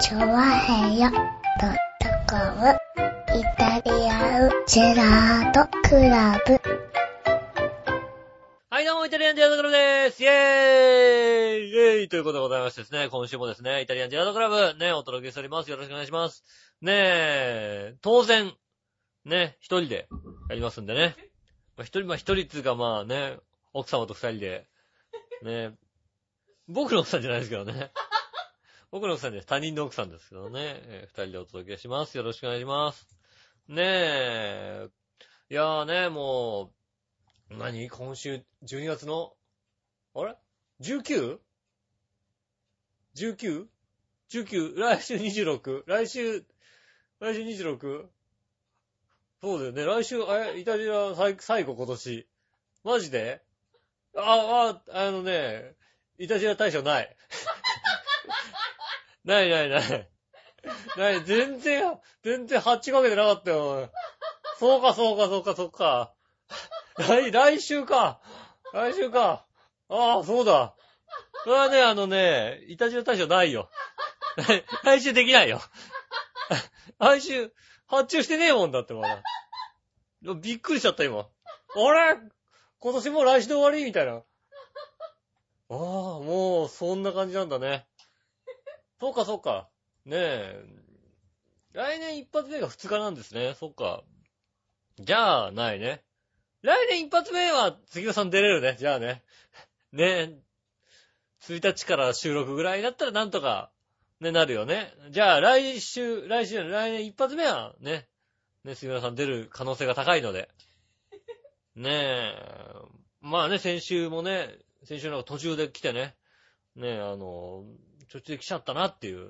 チョワヘヨドットコムイタリアンジェラートクラブ。はい、どうも、イタリアンジェラートクラブですイェーイイェーイということでございましてですね、今週もですね、イタリアンジェラートクラブ、ね、お届けしております。よろしくお願いします。ねえ、当然、ね、一人でやりますんでね。まあ、一人、まあ一人っつうかまあね、奥様と二人で、ね、僕の奥さんじゃないですけどね。僕の奥さんです。他人の奥さんですけどね。えー二人でお届けします。よろしくお願いします。ねえ。いやーね、もう、何？今週、12月の、あれ ?19?19?19? 来週 26? 来週、来週 26? そうだよね。来週、あイタリア最最後今年。マジで？あ、あ、あのね、イタジラ大賞ない。ないないない。ない、全然、全然ハッチかけてなかったよ。そうか、そうか、そうか、そうか。来、来週か。来週か。ああ、そうだ。それはね、あのね、イタジラ大賞ないよ。来週できないよ。来週、発注してねえもんだってまだ。びっくりしちゃった今。あれ？今年も来週で終わり？みたいな。ああ、もう、そんな感じなんだね。そうか、そうか。ねえ。来年一発目が2日なんですね。そっか。じゃあ、ないね。来年一発目は、杉田さん出れるね。じゃあね。ねえ。1日から収録ぐらいだったらなんとか、ね、なるよね。じゃあ、来週、来週、来年一発目は、ね。ね、杉田さん出る可能性が高いので。ねえ。まあね、先週もね、先週なんか途中で来てね。ねえ、あの、途中で来ちゃったなっていう。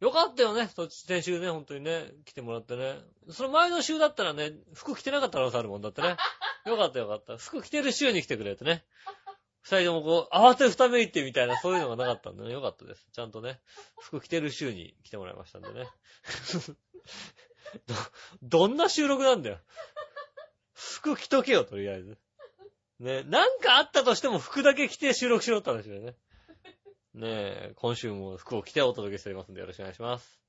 よかったよね、そっち先週ね、本当にね、来てもらってね。その前の週だったらね、服着てなかった可能性あるもんだってね。よかったよかった。服着てる週に来てくれてね。二人ともこう、慌てふためいてみたいな、そういうのがなかったんでね、よかったです。ちゃんとね、服着てる週に来てもらいましたんでね。ど、どんな収録なんだよ。服着とけよ、とりあえず。ね、なんかあったとしても服だけ着て収録しろって話だよね。ねえ、今週も服を着てお届けしておりますんでよろしくお願いします。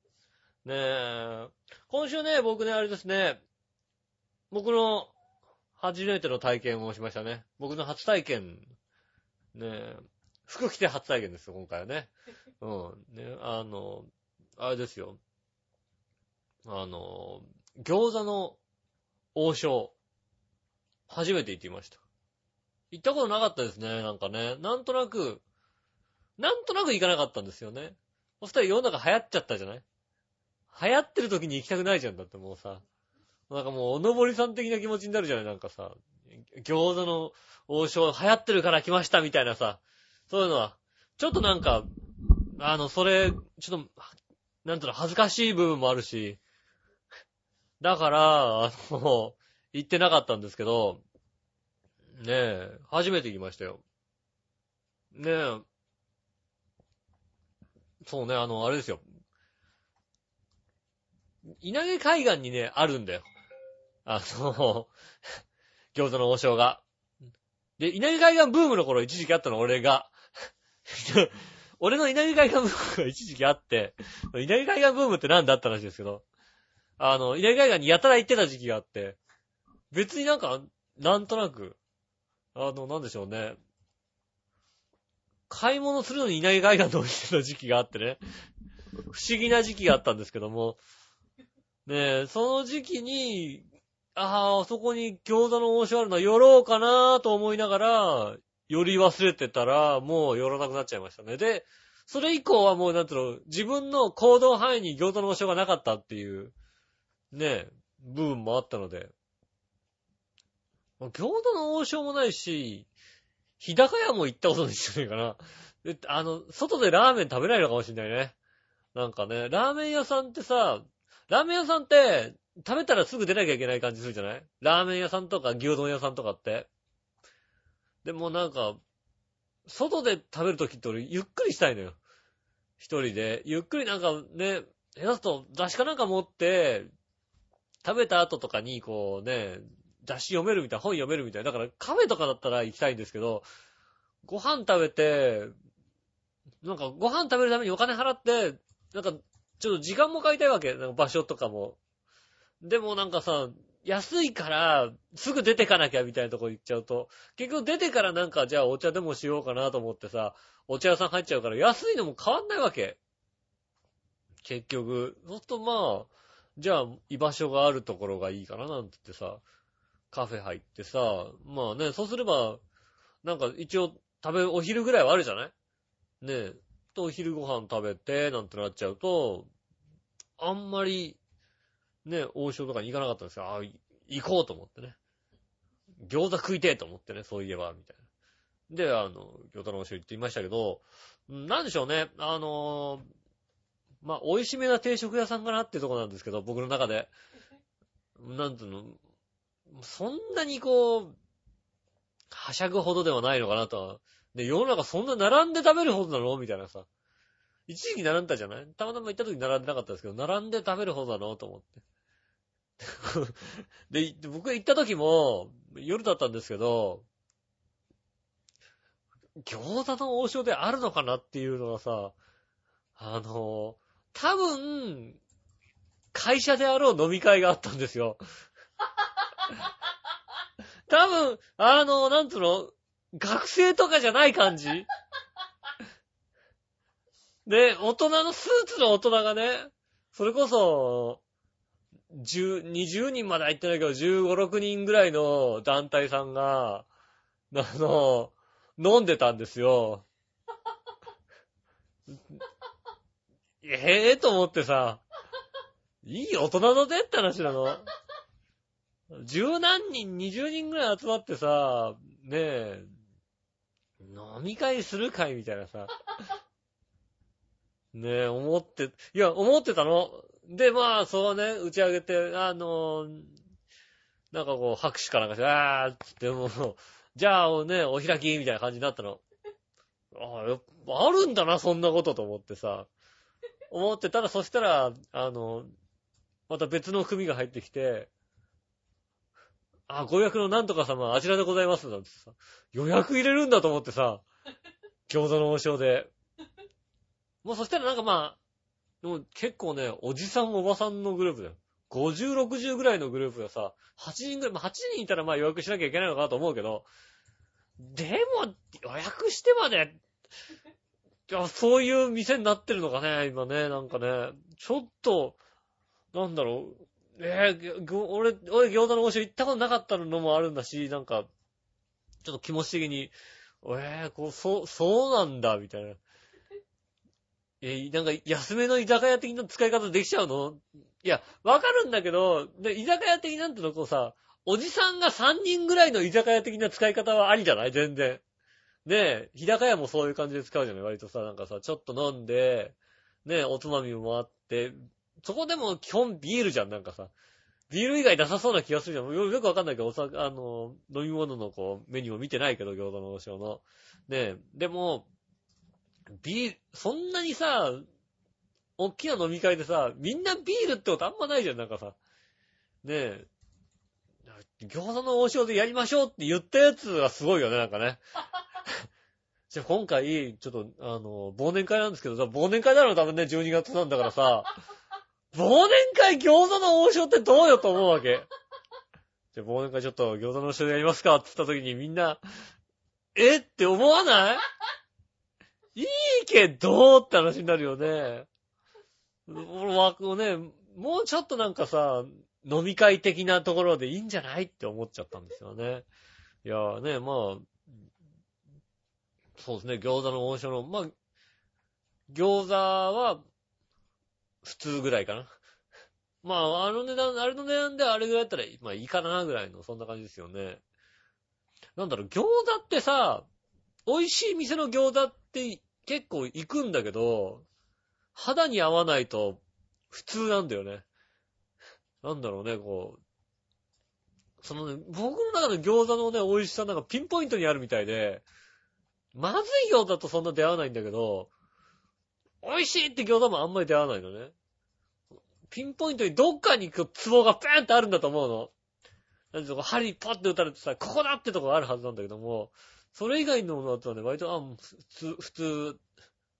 ねえ、今週ね、僕ね、あれですね、僕の初めての体験をしましたね。僕の初体験、ねえ、服着て初体験ですよ、今回はね。うん。ね、あの、あれですよ。あの、餃子の王将、初めて行ってみました。行ったことなかったですね、なんかね。なんとなく、なんとなく行かなかったんですよね。そしたら世の中流行っちゃったじゃない？流行ってる時に行きたくないじゃんだってもうさ。なんかもう、おのぼりさん的な気持ちになるじゃない？なんかさ。餃子の王将流行ってるから来ましたみたいなさ。そういうのは、ちょっとなんか、あの、それ、ちょっと、なんとな恥ずかしい部分もあるし。だから、あの、行ってなかったんですけど、ねえ、初めて行きましたよ。ねえ、そうね、あの、あれですよ。稲毛海岸にね、あるんだよ。あの、餃子の王将が。で、稲毛海岸ブームの頃一時期あったの、俺が。俺の稲毛海岸ブームが一時期あって、稲毛海岸ブームってなんだった話ですけど、あの、稲毛海岸にやたら行ってた時期があって、別になんか、なんとなく、あの、なんでしょうね。買い物するのに稲毛海岸の行ってた時期があってね。不思議な時期があったんですけども。ねえ、その時期に、ああ、そこに餃子の王将あるの寄ろうかなと思いながら、寄り忘れてたら、もう寄らなくなっちゃいましたね。で、それ以降はもうなんていうの、自分の行動範囲に餃子の王将がなかったっていう、ねえ、部分もあったので。餃子の王将もないし、日高屋も行ったことないんじゃないかな。あの、外でラーメン食べないのかもしんないね。なんかね、ラーメン屋さんってさ、ラーメン屋さんって、食べたらすぐ出なきゃいけない感じするじゃない？ラーメン屋さんとか牛丼屋さんとかって。でもなんか、外で食べるときって俺ゆっくりしたいのよ。一人で。ゆっくりなんかね、下手すと雑誌かなんか持って、食べた後とかにこうね、雑誌読めるみたい、本読めるみたい。だからカフェとかだったら行きたいんですけど、ご飯食べて、なんかご飯食べるためにお金払って、なんか、ちょっと時間も買いたいわけ。なんか場所とかも。でもなんかさ、安いから、すぐ出てかなきゃみたいなとこ行っちゃうと、結局出てからなんか、じゃあお茶でもしようかなと思ってさ、お茶屋さん入っちゃうから、安いのも変わんないわけ。結局。そうするとまあ、じゃあ居場所があるところがいいかななんて言ってさ、カフェ入ってさ、まあね、そうすれば、なんか一応食べ、お昼ぐらいはあるじゃない？ねえ。と、お昼ご飯食べて、なんてなっちゃうと、あんまり、ね、王将とかに行かなかったんですよ。ああ、行こうと思ってね。餃子食いてえと思ってね、そういえば、みたいな。で、あの、餃子の王将行ってみましたけど、なんでしょうね、あのまあ、美味しめな定食屋さんかなってとこなんですけど、僕の中で。なんていうの、そんなにこう、はしゃぐほどではないのかなとは。で、世の中そんな並んで食べるほどなの？みたいなさ。一時期並んだじゃない？たまたま行った時に並んでなかったですけど、並んで食べるほどなのと思って。で、僕行った時も、夜だったんですけど、餃子の王将であるのかなっていうのがさ、あの、多分、会社であろう飲み会があったんですよ。多分、あの、なんつうの、学生とかじゃない感じ？で、大人のスーツの大人がね、それこそ、10、20人までは行ってないけど、15、6人ぐらいの団体さんが、あの、飲んでたんですよ。ええと思ってさ、いい大人のねって話なの。十何人、二十人ぐらい集まってさ、ねえ、飲み会する会みたいなさ。ねえ、思って、いや、思ってたの。で、まあ、そうね、打ち上げて、あのなんかこう、拍手かなんかして、あーっつって、もう、じゃあね、お開きみたいな感じになったの。ああ、やっぱあるんだな、そんなことと思ってさ。思ってたら、そしたら、あの、また別の組が入ってきて、あ、ご予約のなんとか様、あちらでございます、なんてさ、予約入れるんだと思ってさ、餃子の王将で。もうそしたらなんかまあ、でも結構ね、おじさんおばさんのグループだよ。50、60ぐらいのグループがさ、8人ぐらい、まあ8人いたらまあ予約しなきゃいけないのかなと思うけど、でも、予約してまで、そういう店になってるのかね、今ね、なんかね。ちょっと、なんだろう。えー俺、俺餃子の王将行ったことなかったのもあるんだし、なんか、ちょっと気持ち的に、えー、こう、そう、そうなんだ、みたいな。えーなんか、安めの居酒屋的な使い方できちゃうの？いや、わかるんだけど、で居酒屋的なんてのこうさ、おじさんが3人ぐらいの居酒屋的な使い方はありじゃない？全然。ねえ、日高屋もそういう感じで使うじゃない？割とさ、なんかさ、ちょっと飲んで、ねえ、おつまみもあって、そこでも基本ビールじゃん、なんかさ。ビール以外なさそうな気がするじゃん。よくわかんないけど、おさ、あの、飲み物のこう、メニューを見てないけど、餃子の王将の。ねえ、でも、ビール、そんなにさ、おっきな飲み会でさ、みんなビールってことあんまないじゃん、なんかさ。ねえ、餃子の王将でやりましょうって言ったやつがすごいよね、なんかね。じゃあ今回、ちょっと、あの、忘年会なんですけどさ、忘年会だろう多分ね、12月なんだからさ、忘年会餃子の王将ってどうよと思うわけ。じゃあ忘年会ちょっと餃子の王将でやりますかって言った時にみんな、えって思わない？いいけどって話になるよね。俺はこうね、もうちょっとなんかさ、飲み会的なところでいいんじゃないって思っちゃったんですよね。いやーね、まあ、そうですね、餃子の王将の、まあ、餃子は、普通ぐらいかな。まあ、あの値段、あれの値段であれぐらいだったら、まあいいかなぐらいの、そんな感じですよね。なんだろう、餃子ってさ、美味しい店の餃子って結構行くんだけど、肌に合わないと普通なんだよね。なんだろうね、こう。そのね、僕の中の餃子のね、美味しさなんかピンポイントにあるみたいで、まずい餃子とそんな出会わないんだけど、美味しいって餃子もあんまり出会わないのね。ピンポイントにどっかにこう、ツボがペーンってあるんだと思うの。なんでこ針ポッて打たれてさ、ここだってとこがあるはずなんだけども、それ以外のものだとね、割と、あ、普通、普通、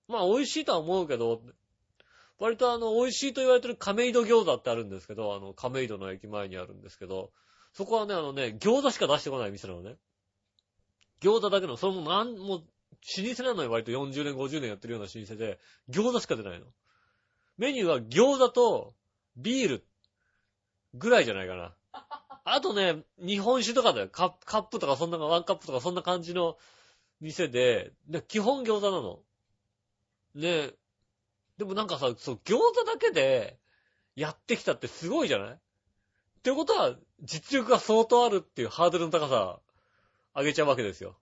まあ美味しいとは思うけど、割とあの、美味しいと言われてる亀戸餃子ってあるんですけど、あの、亀戸の駅前にあるんですけど、そこはね、あのね、餃子しか出してこない店なのね。餃子だけの、それもなん、もう、老舗なのよ、割と40年、50年やってるような老舗で、餃子しか出ないの。メニューは餃子とビールぐらいじゃないかな。あとね、日本酒とかだよ。カップとかそんな、ワンカップとかそんな感じの店で、で基本餃子なの。ねでもなんかさ、そう、餃子だけでやってきたってすごいじゃない？ってことは、実力が相当あるっていうハードルの高さ、上げちゃうわけですよ。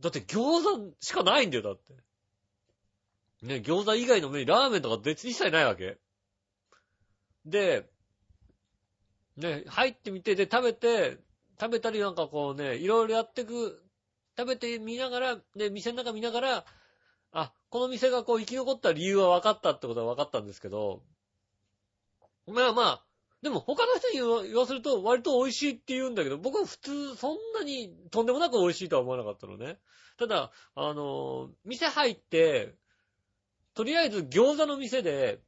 だって餃子しかないんだよ、だって。ね、餃子以外のメニュー、ラーメンとか別に一切ないわけ。で、ね、入ってみて、で、食べて、食べたりなんかこうね、いろいろやってく、食べてみながら、ね、店の中見ながら、あ、この店がこう生き残った理由は分かったってことは分かったんですけど、まあまあ、でも他の人に言わせると割と美味しいって言うんだけど、僕は普通そんなにとんでもなく美味しいとは思わなかったのね。ただ、あの、店入って、とりあえず餃子の店で、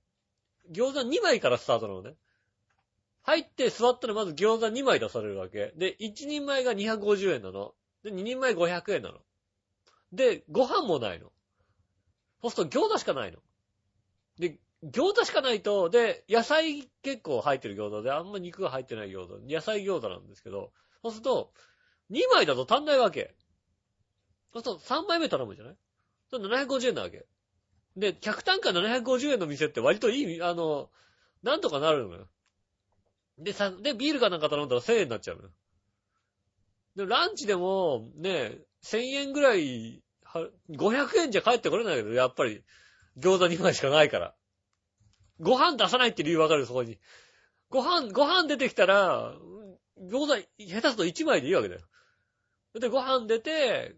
餃子2枚からスタートなのね。入って座ったらまず餃子2枚出されるわけ。で、1人前が250円なの。で、2人前500円なの。で、ご飯もないの。そうすると餃子しかないの。で、餃子しかないと、で、野菜結構入ってる餃子で、あんま肉が入ってない餃子、野菜餃子なんですけど、そうすると、2枚だと足んないわけ。そうすると3枚目頼むじゃない？それ750円なわけ。で、客単価750円の店って割といい、あの、なんとかなるのよ。で、さ、で、ビールかなんか頼んだら1000円になっちゃうのよ。で、ランチでも、ね、1000円ぐらい、500円じゃ帰ってこれないけど、やっぱり、餃子2枚しかないから。ご飯出さないって理由わかるそこに。ご飯、ご飯出てきたら、餃子、下手すと1枚でいいわけだよ。で、ご飯出て、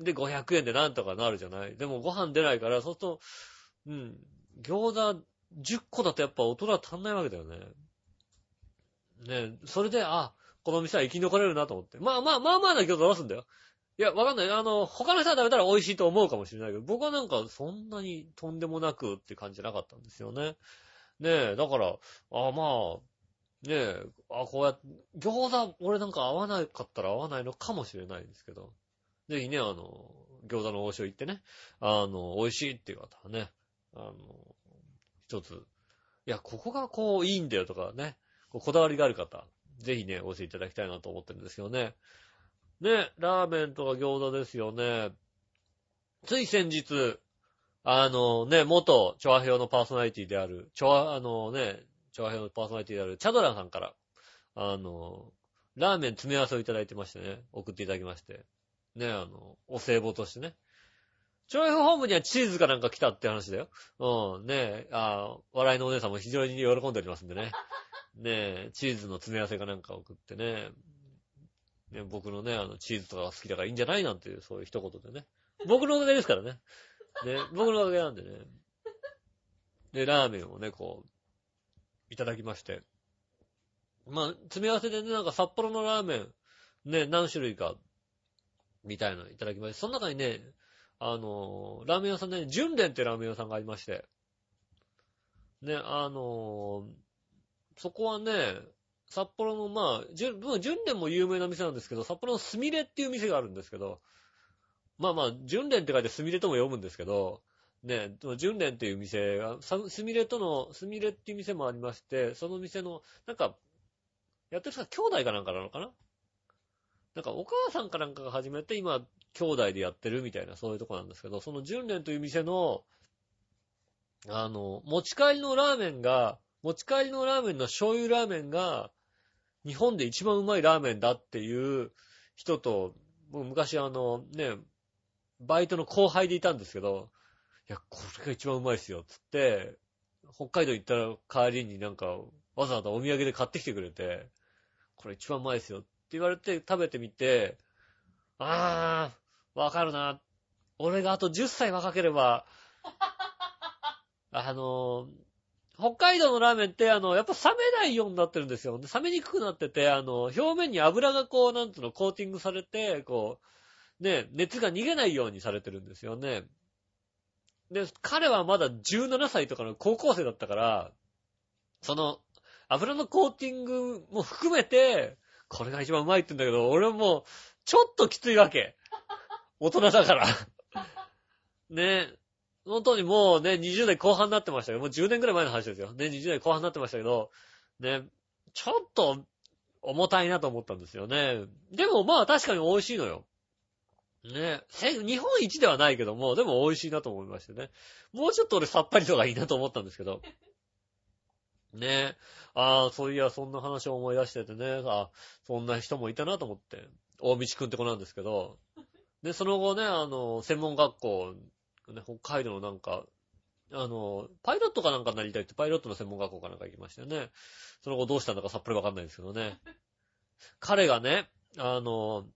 で、500円でなんとかなるじゃないでもご飯出ないから、そうすると、うん、餃子10個だとやっぱ大人は足んないわけだよね。ねそれで、あ、この店は生き残れるなと思って。まあまあ、まあまあな餃子出すんだよ。いや、わかんない。あの、他の人が食べたら美味しいと思うかもしれないけど、僕はなんかそんなにとんでもなくって感じじゃなかったんですよね。ねえ、だから、あまあ、ねえ、あ、こうやって、餃子、俺なんか合わなかったら合わないのかもしれないんですけど、ぜひね、あの、餃子の王将行ってね、あの、美味しいっていう方はね、あの、一つ、いや、ここがこういいんだよとかね、こだわりがある方、ぜひね、教えていただきたいなと思ってるんですよね。ね、ラーメンとか餃子ですよね。つい先日、あのね、元、チョアヘヨのパーソナリティである、チョア、あのね、チョアヘヨのパーソナリティである、チャドランさんから、あの、ラーメン詰め合わせをいただいてましてね、送っていただきまして。ね、あの、お歳暮としてね。チョアヘホームにはチーズかなんか来たって話だよ。うん、ねえあ笑いのお姉さんも非常に喜んでおりますんでね。ねえチーズの詰め合わせかなんか送ってね、ね、僕のね、あの、チーズとかが好きだからいいんじゃないなんていう、そういう一言でね。僕のおかげですからね。ね、僕のおかげなんでね。で、ラーメンをね、こう、いただきまして。まあ、詰め合わせでね、なんか札幌のラーメン、ね、何種類か、みたいなのいただきまして。その中にね、あのラーメン屋さんね、純連ってラーメン屋さんがありまして。ね、あのそこはね、札幌の、まあ、純、純連も有名な店なんですけど、札幌のスミレっていう店があるんですけど、まあまあ、純連って書いてスミレとも読むんですけど、ね、純連っていう店が、スミレとの、スミレっていう店もありまして、その店の、なんか、やってる人は兄弟かなんかなのかな？なんかお母さんかなんかが始めて、今、兄弟でやってるみたいな、そういうとこなんですけど、その純連という店の、あの、持ち帰りのラーメンが、持ち帰りのラーメンの醤油ラーメンが、日本で一番うまいラーメンだっていう人と、もう昔あの、ね、バイトの後輩でいたんですけど、いや、これが一番うまいっすよ、つって、北海道行ったら帰りになんか、わざわざお土産で買ってきてくれて、これ一番うまいっすよって言われて食べてみて、あー、わかるな。俺があと10歳若ければ、あの北海道のラーメンって、あの、やっぱ冷めないようになってるんですよ。冷めにくくなってて、あの、表面に油がこう、なんつうの、コーティングされて、こう、ね、熱が逃げないようにされてるんですよね。で、彼はまだ17歳とかの高校生だったから、その、油のコーティングも含めて、これが一番うまいって言うんだけど、俺もう、ちょっときついわけ。大人だから。ね本当にもうね、20代後半になってましたけど、もう10年くらい前の話ですよ。ね、20代後半になってましたけど、ね、ちょっと重たいなと思ったんですよね。でもまあ確かに美味しいのよ。ね、日本一ではないけども、でも美味しいなと思いましてね。もうちょっと俺さっぱりとかいいなと思ったんですけど。ねああ、そういや、そんな話を思い出しててね、あそんな人もいたなと思って。大道くんって子なんですけど。で、その後ね、あの、専門学校、ね、北海道のなんか、あの、パイロットかなんかになりたいって、パイロットの専門学校かなんか行きましたよね。その後どうしたんだかさっぱりわかんないですけどね。彼がね、あの、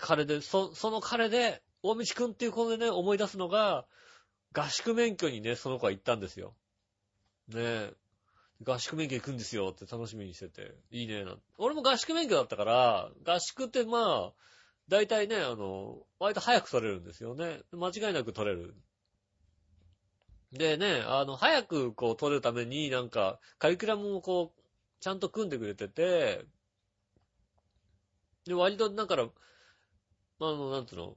彼で、そ、その彼で、大道くんっていう子でね、思い出すのが、合宿免許にね、その子は行ったんですよ。ねえ。合宿免許行くんですよって楽しみにしてて、いいねなん俺も合宿免許だったから、合宿ってまあ、大体ね、あの、割と早く取れるんですよね。間違いなく取れる。でね、あの、早くこう取るためになんか、カリキュラムをこう、ちゃんと組んでくれてて、で、割とだから、あの、なんつうの、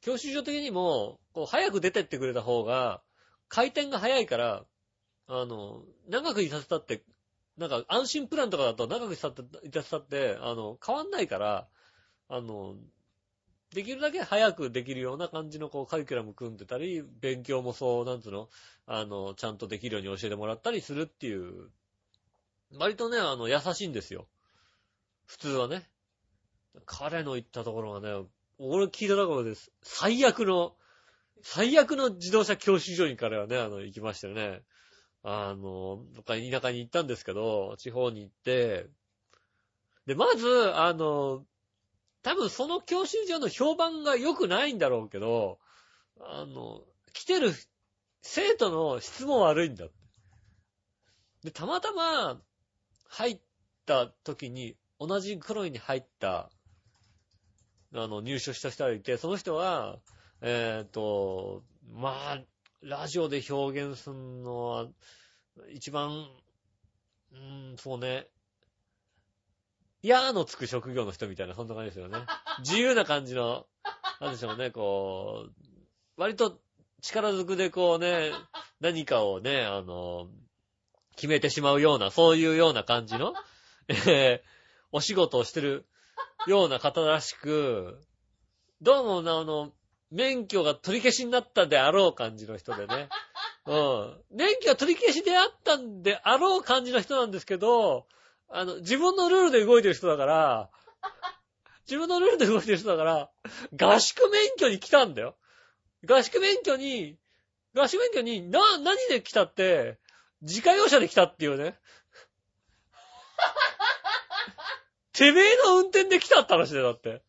教習所的にも、こう、早く出てってくれた方が、回転が早いから、あの、長くいさせたって、なんか安心プランとかだと長くいさせたって、あの、変わんないから、あの、できるだけ早くできるような感じのこうカリキュラム組んでたり、勉強もそう、なんつうの、あの、ちゃんとできるように教えてもらったりするっていう、割とね、あの、優しいんですよ。普通はね。彼の言ったところがね、俺聞いたところです。最悪の、最悪の自動車教習所に彼はね、あの、行きましたよね。あの、どっか田舎に行ったんですけど、地方に行って、で、まず、あの、多分その教習所の評判が良くないんだろうけど、あの、来てる生徒の質も悪いんだ。で、たまたま入った時に、同じ黒いに入った、あの、入所した人がいて、その人は、えっ、と、まあ、ラジオで表現するのは、一番、うーん、そうね、やーのつく職業の人みたいな、そんな感じですよね。自由な感じの、なんでしょうね、こう、割と力ずくでこうね、何かをね、あの、決めてしまうような、そういうような感じの、えーお仕事をしてるような方らしく、どうも、あの、免許が取り消しになったであろう感じの人でね。うん。免許が取り消しであったんであろう感じの人なんですけど、あの、自分のルールで動いてる人だから、自分のルールで動いてる人だから、合宿免許に来たんだよ。合宿免許に、合宿免許に、な、何で来たって、自家用車で来たっていうね。てめえの運転で来たって話だよ、だって。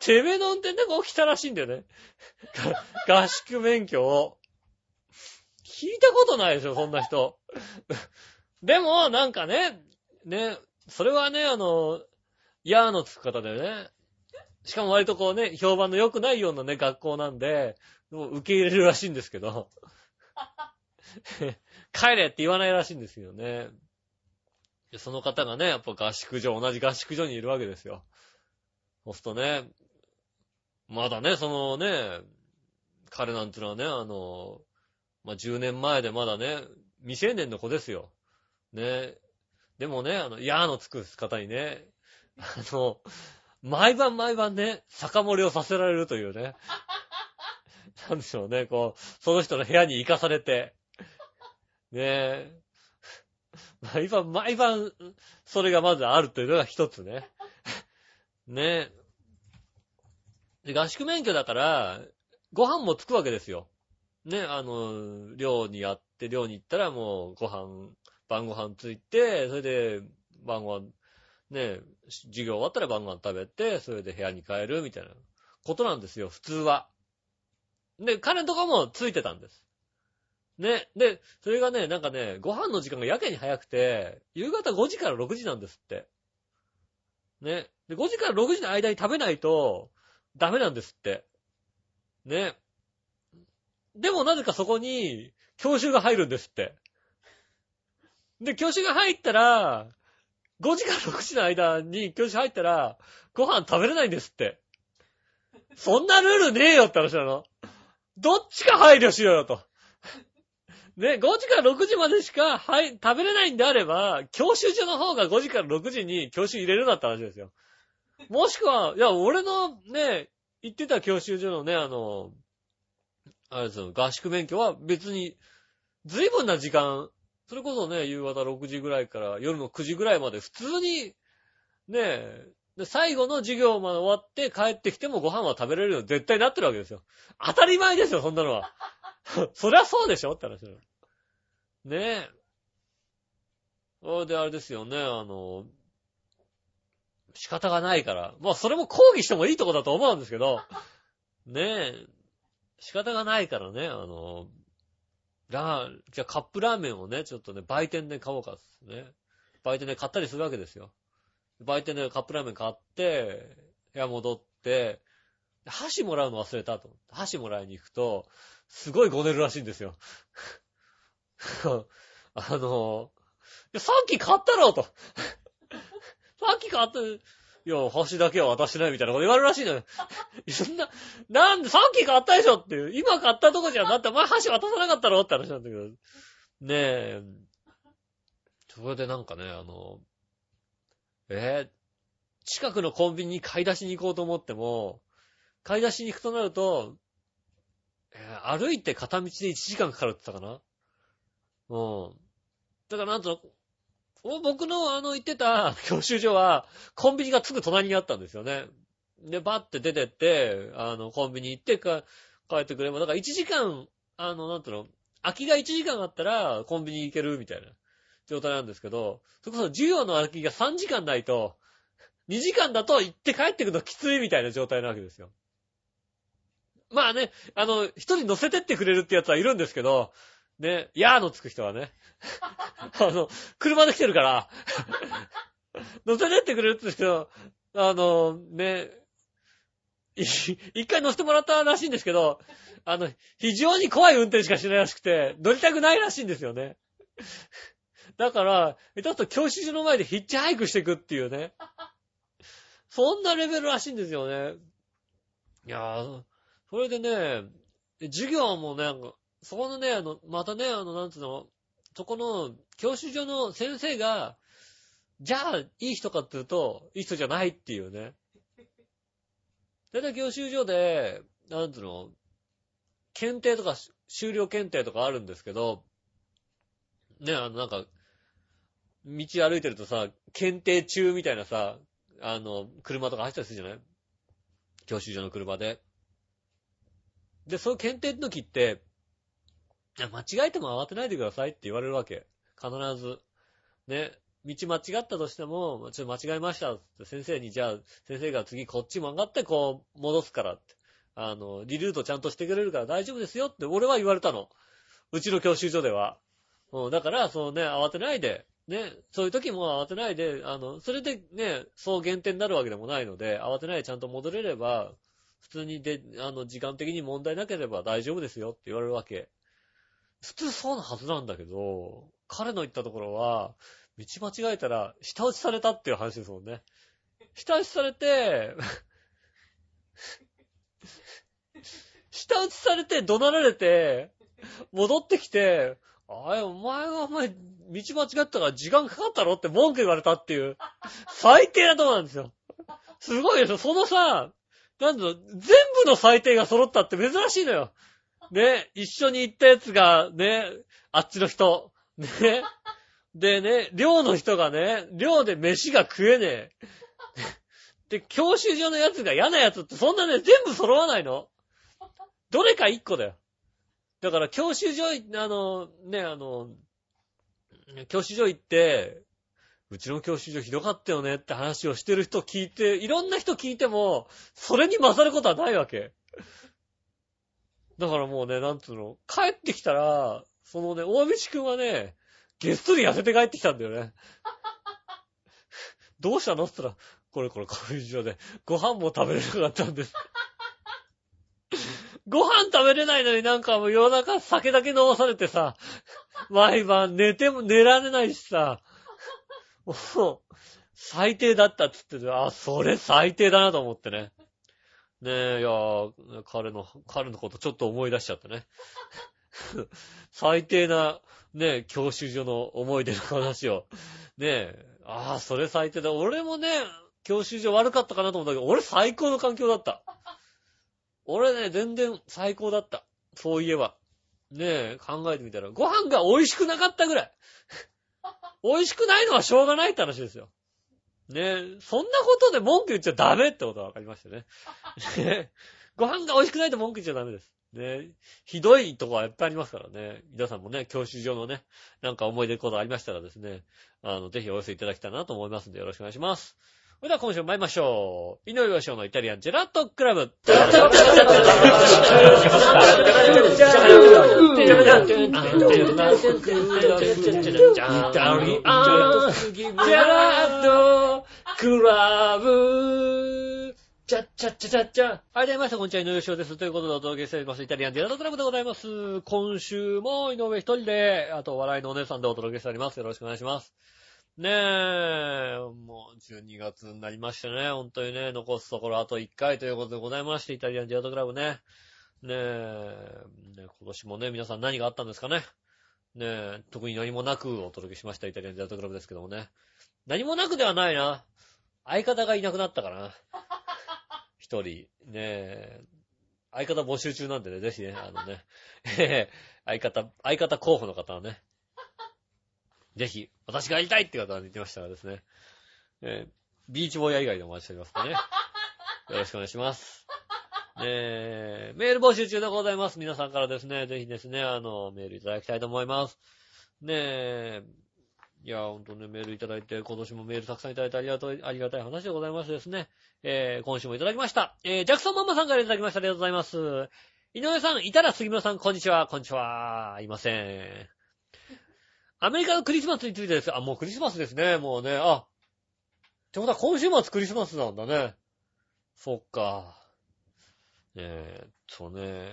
てめえの運転でこう来たらしいんだよね。が合宿免許を。聞いたことないでしょ、そんな人。でも、なんかね、ね、それはね、あの、やーのつく方だよね。しかも割とこうね、評判の良くないようなね、学校なんで、もう受け入れるらしいんですけど。帰れって言わないらしいんですよね。その方がね、やっぱ合宿所、同じ合宿所にいるわけですよ。そうするとね、まだね、そのね、彼なんてのはね、あの、まあ、10年前でまだね、未成年の子ですよ。ね。でもね、あの、やーのつく方にね、あの、毎晩毎晩ね、酒盛りをさせられるというね。なんでしょうね、こう、その人の部屋に行かされて、ねえ、毎晩毎晩、それがまずあるというのが一つね。ねえ。で、合宿免許だから、ご飯もつくわけですよ。ね、あの、寮にあって、寮に行ったらもうご飯、晩ご飯ついて、それで晩ご飯、ね、授業終わったら晩ご飯食べて、それで部屋に帰るみたいなことなんですよ、普通は。で、彼とかもついてたんです。ね。で、それがね、なんかね、ご飯の時間がやけに早くて、夕方5時から6時なんですって。ね。で、5時から6時の間に食べないと、ダメなんですって。ね。でもなぜかそこに、教習が入るんですって。で、教習が入ったら、5時から6時の間に教習入ったら、ご飯食べれないんですって。そんなルールねえよって話なの。どっちか配慮しろよと。ね、5時から6時までしか、はい、食べれないんであれば、教習所の方が5時から6時に教習入れるなって話ですよ。もしくは、いや、俺のね、行ってた教習所のね、あの、あれですよ、合宿免許は別に、随分な時間、それこそね、夕方6時ぐらいから夜の9時ぐらいまで普通に、ねえで最後の授業まで終わって帰ってきてもご飯は食べれるように絶対なってるわけですよ。当たり前ですよ、そんなのは。そりゃそうでしょって話だ。ねえ。それであれですよね、あの、仕方がないから。まあ、それも抗議してもいいとこだと思うんですけど、ねえ、仕方がないからね、あの、ラー、じゃあカップラーメンをね、ちょっとね、売店で買おうかですね。売店で買ったりするわけですよ。売店でカップラーメン買って、部屋戻って、箸もらうの忘れたと。箸もらいに行くと、すごいごねるらしいんですよ。あの、いやさっき買ったろと。さっき買った、いや、箸だけは渡してないみたいなこと言われるらしいのよ。そんな、なんでさっき買ったでしょっていう。今買ったとこじゃん。だってお前箸渡さなかったろって話なんだけど。ねえ。それでなんかね、あの、えー近くのコンビニに買い出しに行こうと思っても、買い出しに行くとなると、えー歩いて片道で1時間かかるって言ったかなうん。だからなんと、僕のあの行ってた 教習所は、コンビニがすぐ隣にあったんですよね。で、バッて出てって、あの、コンビニ行ってか、帰ってくれば、だから1時間、あの、なんていうの、空きが1時間あったら、コンビニ行けるみたいな状態なんですけど、それこそ授業の空きが3時間ないと、2時間だと行って帰ってくるのきついみたいな状態なわけですよ。まあね、あの、一人乗せてってくれるってやつはいるんですけど、ね、やーのつく人はね、あの、車で来てるから、乗せてってくれるって人、あの、ね、い一回乗せてもらったらしいんですけど、あの、非常に怖い運転しかしないらしくて、乗りたくないらしいんですよね。だから、ちょっと教習所の前でヒッチハイクしていくっていうね。そんなレベルらしいんですよね。いやー、それでね、授業もね、なんかそこのね、あの、またね、あの、なんつうの、そこの教習所の先生が、じゃあ、いい人かっていうと、いい人じゃないっていうね。だいたい教習所で、なんつうの、検定とか、修了検定とかあるんですけど、ね、あの、なんか、道歩いてるとさ、検定中みたいなさ、あの、車とか走ったりするじゃない？教習所の車で。で、そう検定の時って、間違えても慌てないでくださいって言われるわけ。必ず。ね。道間違ったとしても、ちょっと間違えましたって先生に、じゃあ、先生が次こっち曲がってこう、戻すからって。あの、リルートちゃんとしてくれるから大丈夫ですよって俺は言われたの。うちの教習所では。うん、だから、そのね、慌てないで、ね、そういう時も慌てないで、あの、それでね、そう減点になるわけでもないので、慌てないでちゃんと戻れれば、普通にで、あの、時間的に問題なければ大丈夫ですよって言われるわけ。普通そうなはずなんだけど、彼の言ったところは、道間違えたら、下打ちされたっていう話ですもんね。下打ちされて、下打ちされて、怒鳴られて、戻ってきて、あれ、お前がお前、道間違ったから時間かかったろって文句言われたっていう、最低なとこなんですよ。すごいですよ。そのさ、なんだ、全部の最低が揃ったって珍しいのよ。ね、一緒に行ったやつが、ね、あっちの人、ね、でね、寮の人がね、寮で飯が食えねえ。で、教習所のやつが嫌なやつってそんなね、全部揃わないの。どれか一個だよ。だから教習所、あの、ね、あの、教習所行って、うちの教習所ひどかったよねって話をしてる人聞いて、いろんな人聞いても、それに勝ることはないわけ。だからもうね、なんつうの、帰ってきたら、そのね、大道くんはね、げっそり痩せて帰ってきたんだよね。どうしたの？って言ったら、これこれ教習所で、ご飯も食べれなかったんです。ご飯食べれないのになんかもう夜中酒だけ飲まされてさ、毎晩寝ても寝られないしさ、もう、最低だったっつってて、あ、それ最低だなと思ってね。ねえ、いやー彼の、彼のことちょっと思い出しちゃったね。最低な、ねえ、教習所の思い出の話を。ねえ、ああ、それ最低だ。俺もね、教習所悪かったかなと思ったけど、俺最高の環境だった。俺ね、全然最高だった。そういえば。ねえ、考えてみたら、ご飯が美味しくなかったぐらい。美味しくないのはしょうがないって話ですよ。ねえ、そんなことで文句言っちゃダメってことが分かりましたね。ご飯が美味しくないと文句言っちゃダメです。ねえ、ひどいとこはいっぱいありますからね。皆さんもね、教習所のね、なんか思い出ことありましたらですね、あの、ぜひお寄せいただきたいなと思いますんでよろしくお願いします。それでは今週も参りましょう。井上洋翔のイタリアンジェラートクラブ。イタリアンジェラートクラブ。チャッチャッチャチャッチャ。はい、どうもみなさん、こんにちは、井上翔です。ということでお届けしております、イタリアンジェラートクラブでございます。今週も井上一人で、あと、笑いのお姉さんでお届けしております。よろしくお願いします。ねえ、もう12月になりましてね、本当にね、残すところあと1回ということでございまして、イタリアンジェラートクラブね。ねえ、ね今年もね、皆さん何があったんですかね。ねえ、特に何もなくお届けしました、イタリアンジェラートクラブですけどもね。何もなくではないな。相方がいなくなったからな。一人。ねえ、相方募集中なんでね、ぜひね、あのね、え ー相方、相方候補の方はね、ぜひ、私がやりたいって方が言ってましたらですね、えービーチボーイヤー以外でお待ちしておりますんでね。よろしくお願いします。ねえ、メール募集中でございます。皆さんからですね、ぜひですね、あの、メールいただきたいと思います。ねえ、いや、ほんとね、メールいただいて、今年もメールたくさんいただいてありがとう、ありがたい話でございますですね。えー、今週もいただきました。えー、ジャクソンマンマさんからいただきました。ありがとうございます。井上さん、いたら杉村さん、こんにちは、こんにちは。いません。アメリカのクリスマスについてです。あ、もうクリスマスですね、もうね。あ、ってことは今週末クリスマスなんだね。そっか。えーっとね、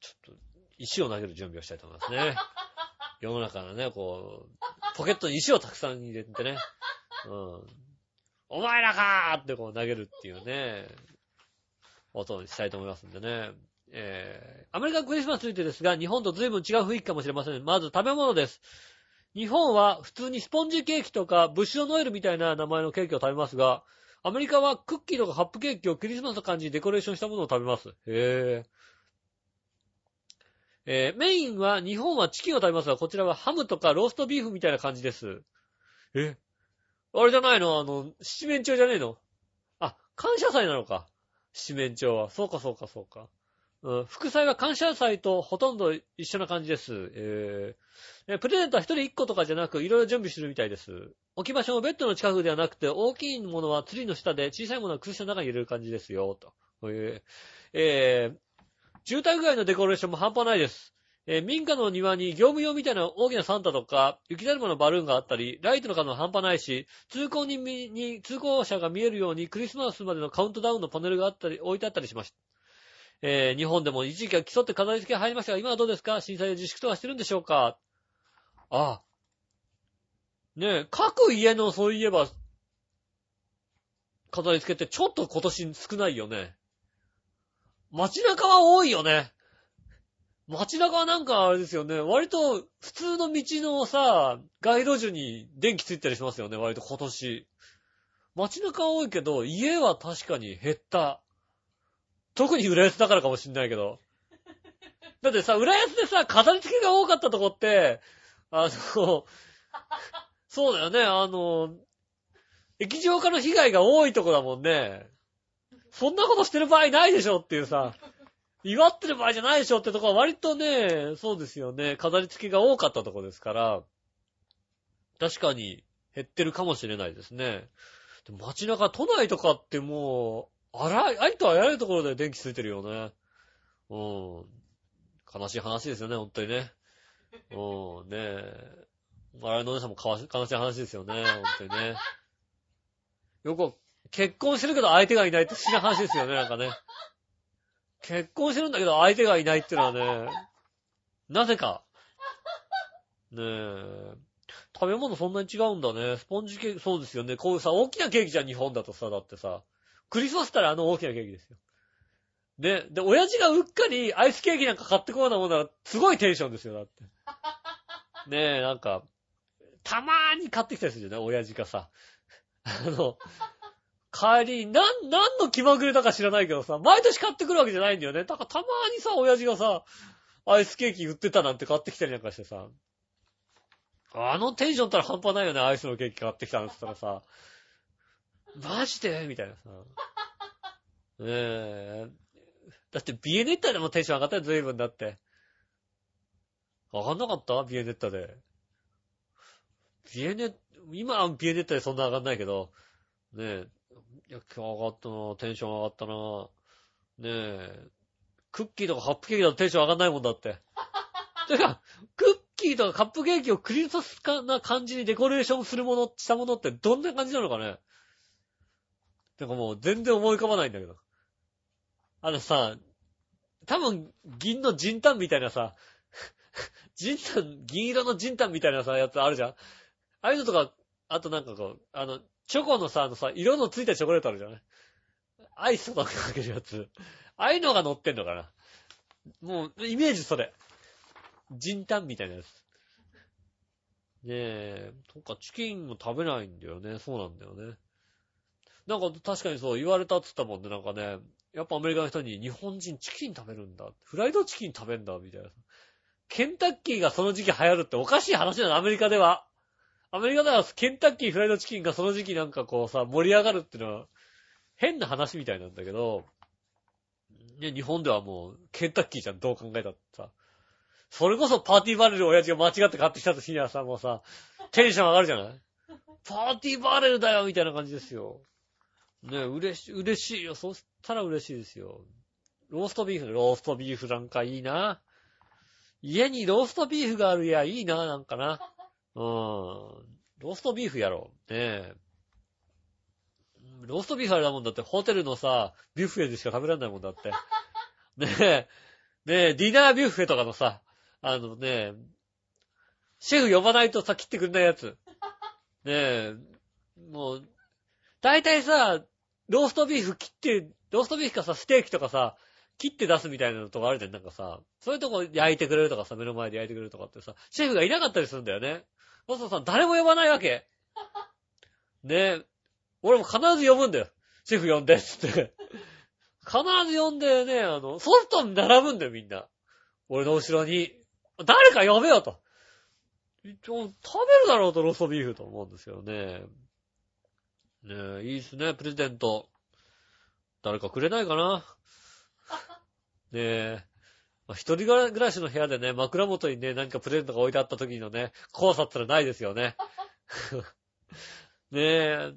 ちょっと、石を投げる準備をしたいと思いますね。世の中のね、こう、ポケットに石をたくさん入れてね。うん。お前らかーってこう投げるっていうね、音にしたいと思いますんでね。えー、アメリカンクリスマスについてですが、日本と随分違う雰囲気かもしれません。まず食べ物です。日本は普通にスポンジケーキとかブッシュノエルみたいな名前のケーキを食べますが、アメリカはクッキーとかカップケーキをクリスマスの感じにデコレーションしたものを食べます。へー。えーメインは日本はチキンを食べますが、こちらはハムとかローストビーフみたいな感じです。えあれじゃないの？あの、七面鳥じゃねえの？あ、感謝祭なのか。七面鳥は。そうかそうかそうか。副菜は感謝祭とほとんど一緒な感じです。えープレゼントは一人一個とかじゃなく、いろいろ準備してるみたいです。置き場所もベッドの近くではなくて、大きいものはツリーの下で、小さいものは空室の中に入れる感じですよ、と。えーえー住宅街のデコレーションも半端ないです。えー民家の庭に業務用みたいな大きなサンタとか、雪だるまのバルーンがあったり、ライトの数も半端ないし、通行人に、通行者が見えるようにクリスマスまでのカウントダウンのパネルがあったり、置いてあったりしました。えー日本でも一時期は競って飾り付け入りましたが、今はどうですか？震災で自粛とかしてるんでしょうか？ああ。ねえ、各家のそういえば、飾り付けってちょっと今年少ないよね。街中は多いよね。街中はなんかあれですよね。割と普通の道のさ、街路樹に電気ついたりしますよね。割と今年。街中は多いけど、家は確かに減った。特に浦安だからかもしんないけど。だってさ、浦安でさ、飾り付けが多かったとこって、あの、そうだよね、あの、液状化の被害が多いとこだもんね。そんなことしてる場合ないでしょっていうさ、祝ってる場合じゃないでしょってとこは割とね、そうですよね、飾り付けが多かったとこですから、確かに減ってるかもしれないですね。街中、都内とかってもう、あら、ありとあらゆるところで電気ついてるよね。うん。悲しい話ですよね、本当にね。うん、ねえ。笑いのお姉さんも悲しい話ですよね、本当にね。よく、結婚してるけど相手がいないって不思議な話ですよね、なんかね。結婚してるんだけど相手がいないってのはね、なぜか。ねえ。食べ物そんなに違うんだね。スポンジケーキ、そうですよね。こういうさ、大きなケーキじゃん、日本だとさ、だってさ。クリスマスったらあの大きなケーキですよ。ね。で、親父がうっかりアイスケーキなんか買ってこようなもんなら、すごいテンションですよ、だって。ねえ、なんか、たまーに買ってきたりするよね、親父がさ。あの、帰り、なん、何の気まぐれだか知らないけどさ、毎年買ってくるわけじゃないんだよね。だからたまーにさ、親父がさ、アイスケーキ売ってたなんて買ってきたりなんかしてさ。あのテンションったら半端ないよね、アイスのケーキ買ってきたんって言ったらさ。マジで？みたいなさ。ねえ。だってビエネッタでもテンション上がったよ、随分だって。上がんなかった？ビエネッタで。ビエネ、今はビエネッタでそんな上がんないけど、ねえ。いや、今日上がったなテンション上がったなねえ。クッキーとかカップケーキだとテンション上がんないもんだって。てか、クッキーとかカップケーキをクリスマスな感じにデコレーションするもの、したものってどんな感じなのかね？なんかもう全然思い浮かばないんだけど。あのさ、多分銀のジンタンみたいなさ、ジンタン、銀色のジンタンみたいなさ、やつあるじゃんああいうのとか、あとなんかこう、あの、チョコのさ、あのさ、色のついたチョコレートあるじゃないアイスとかかけるやつ。ああいうのが乗ってんのかなもう、イメージそれ。ジンタンみたいなやつ。ねえ、とかチキンも食べないんだよね。そうなんだよね。なんか確かにそう言われたって言ったもんね。なんかね、やっぱアメリカの人に日本人チキン食べるんだ。フライドチキン食べんだ、みたいな。ケンタッキーがその時期流行るっておかしい話なの、アメリカでは。アメリカではケンタッキーフライドチキンがその時期なんかこうさ、盛り上がるってのは変な話みたいなんだけど、ね、日本ではもうケンタッキーじゃん、どう考えたってさ。それこそパーティーバレル親父が間違って買ってきた時にはさ、もうさ、テンション上がるじゃない？パーティーバレルだよみたいな感じですよ。ね嬉し、嬉しいよ。そしたら嬉しいですよ。ローストビーフ、ローストビーフなんかいいな。家にローストビーフがあるやいいな、なんかな。うーん。ローストビーフやろう。ねえ。ローストビーフあれだもんだって、ホテルのさ、ビュッフェでしか食べられないもんだって。ねえ。ねえ、ディナービュッフェとかのさ、あのね、シェフ呼ばないとさ、切ってくれないやつ。ねえ、もう、大体さ、ローストビーフ切って、ローストビーフかさ、ステーキとかさ、切って出すみたいなのとかあるじゃん。なんかさ、そういうとこ焼いてくれるとかさ、目の前で焼いてくれるとかってさ、シェフがいなかったりするんだよね。そうそうさ、誰も呼ばないわけ。ねえ。俺も必ず呼ぶんだよ。シェフ呼んで、つって。必ず呼んでね、あの、ソフトに並ぶんだよ、みんな。俺の後ろに。誰か呼べよと。一応、食べるだろうと、ローストビーフと思うんですよね。ねえ、いいっすね、プレゼント。誰かくれないかな？ねえ。まあ、一人暮らしの部屋でね、枕元にね、何かプレゼントが置いてあった時のね、怖さったらないですよね。ねえ。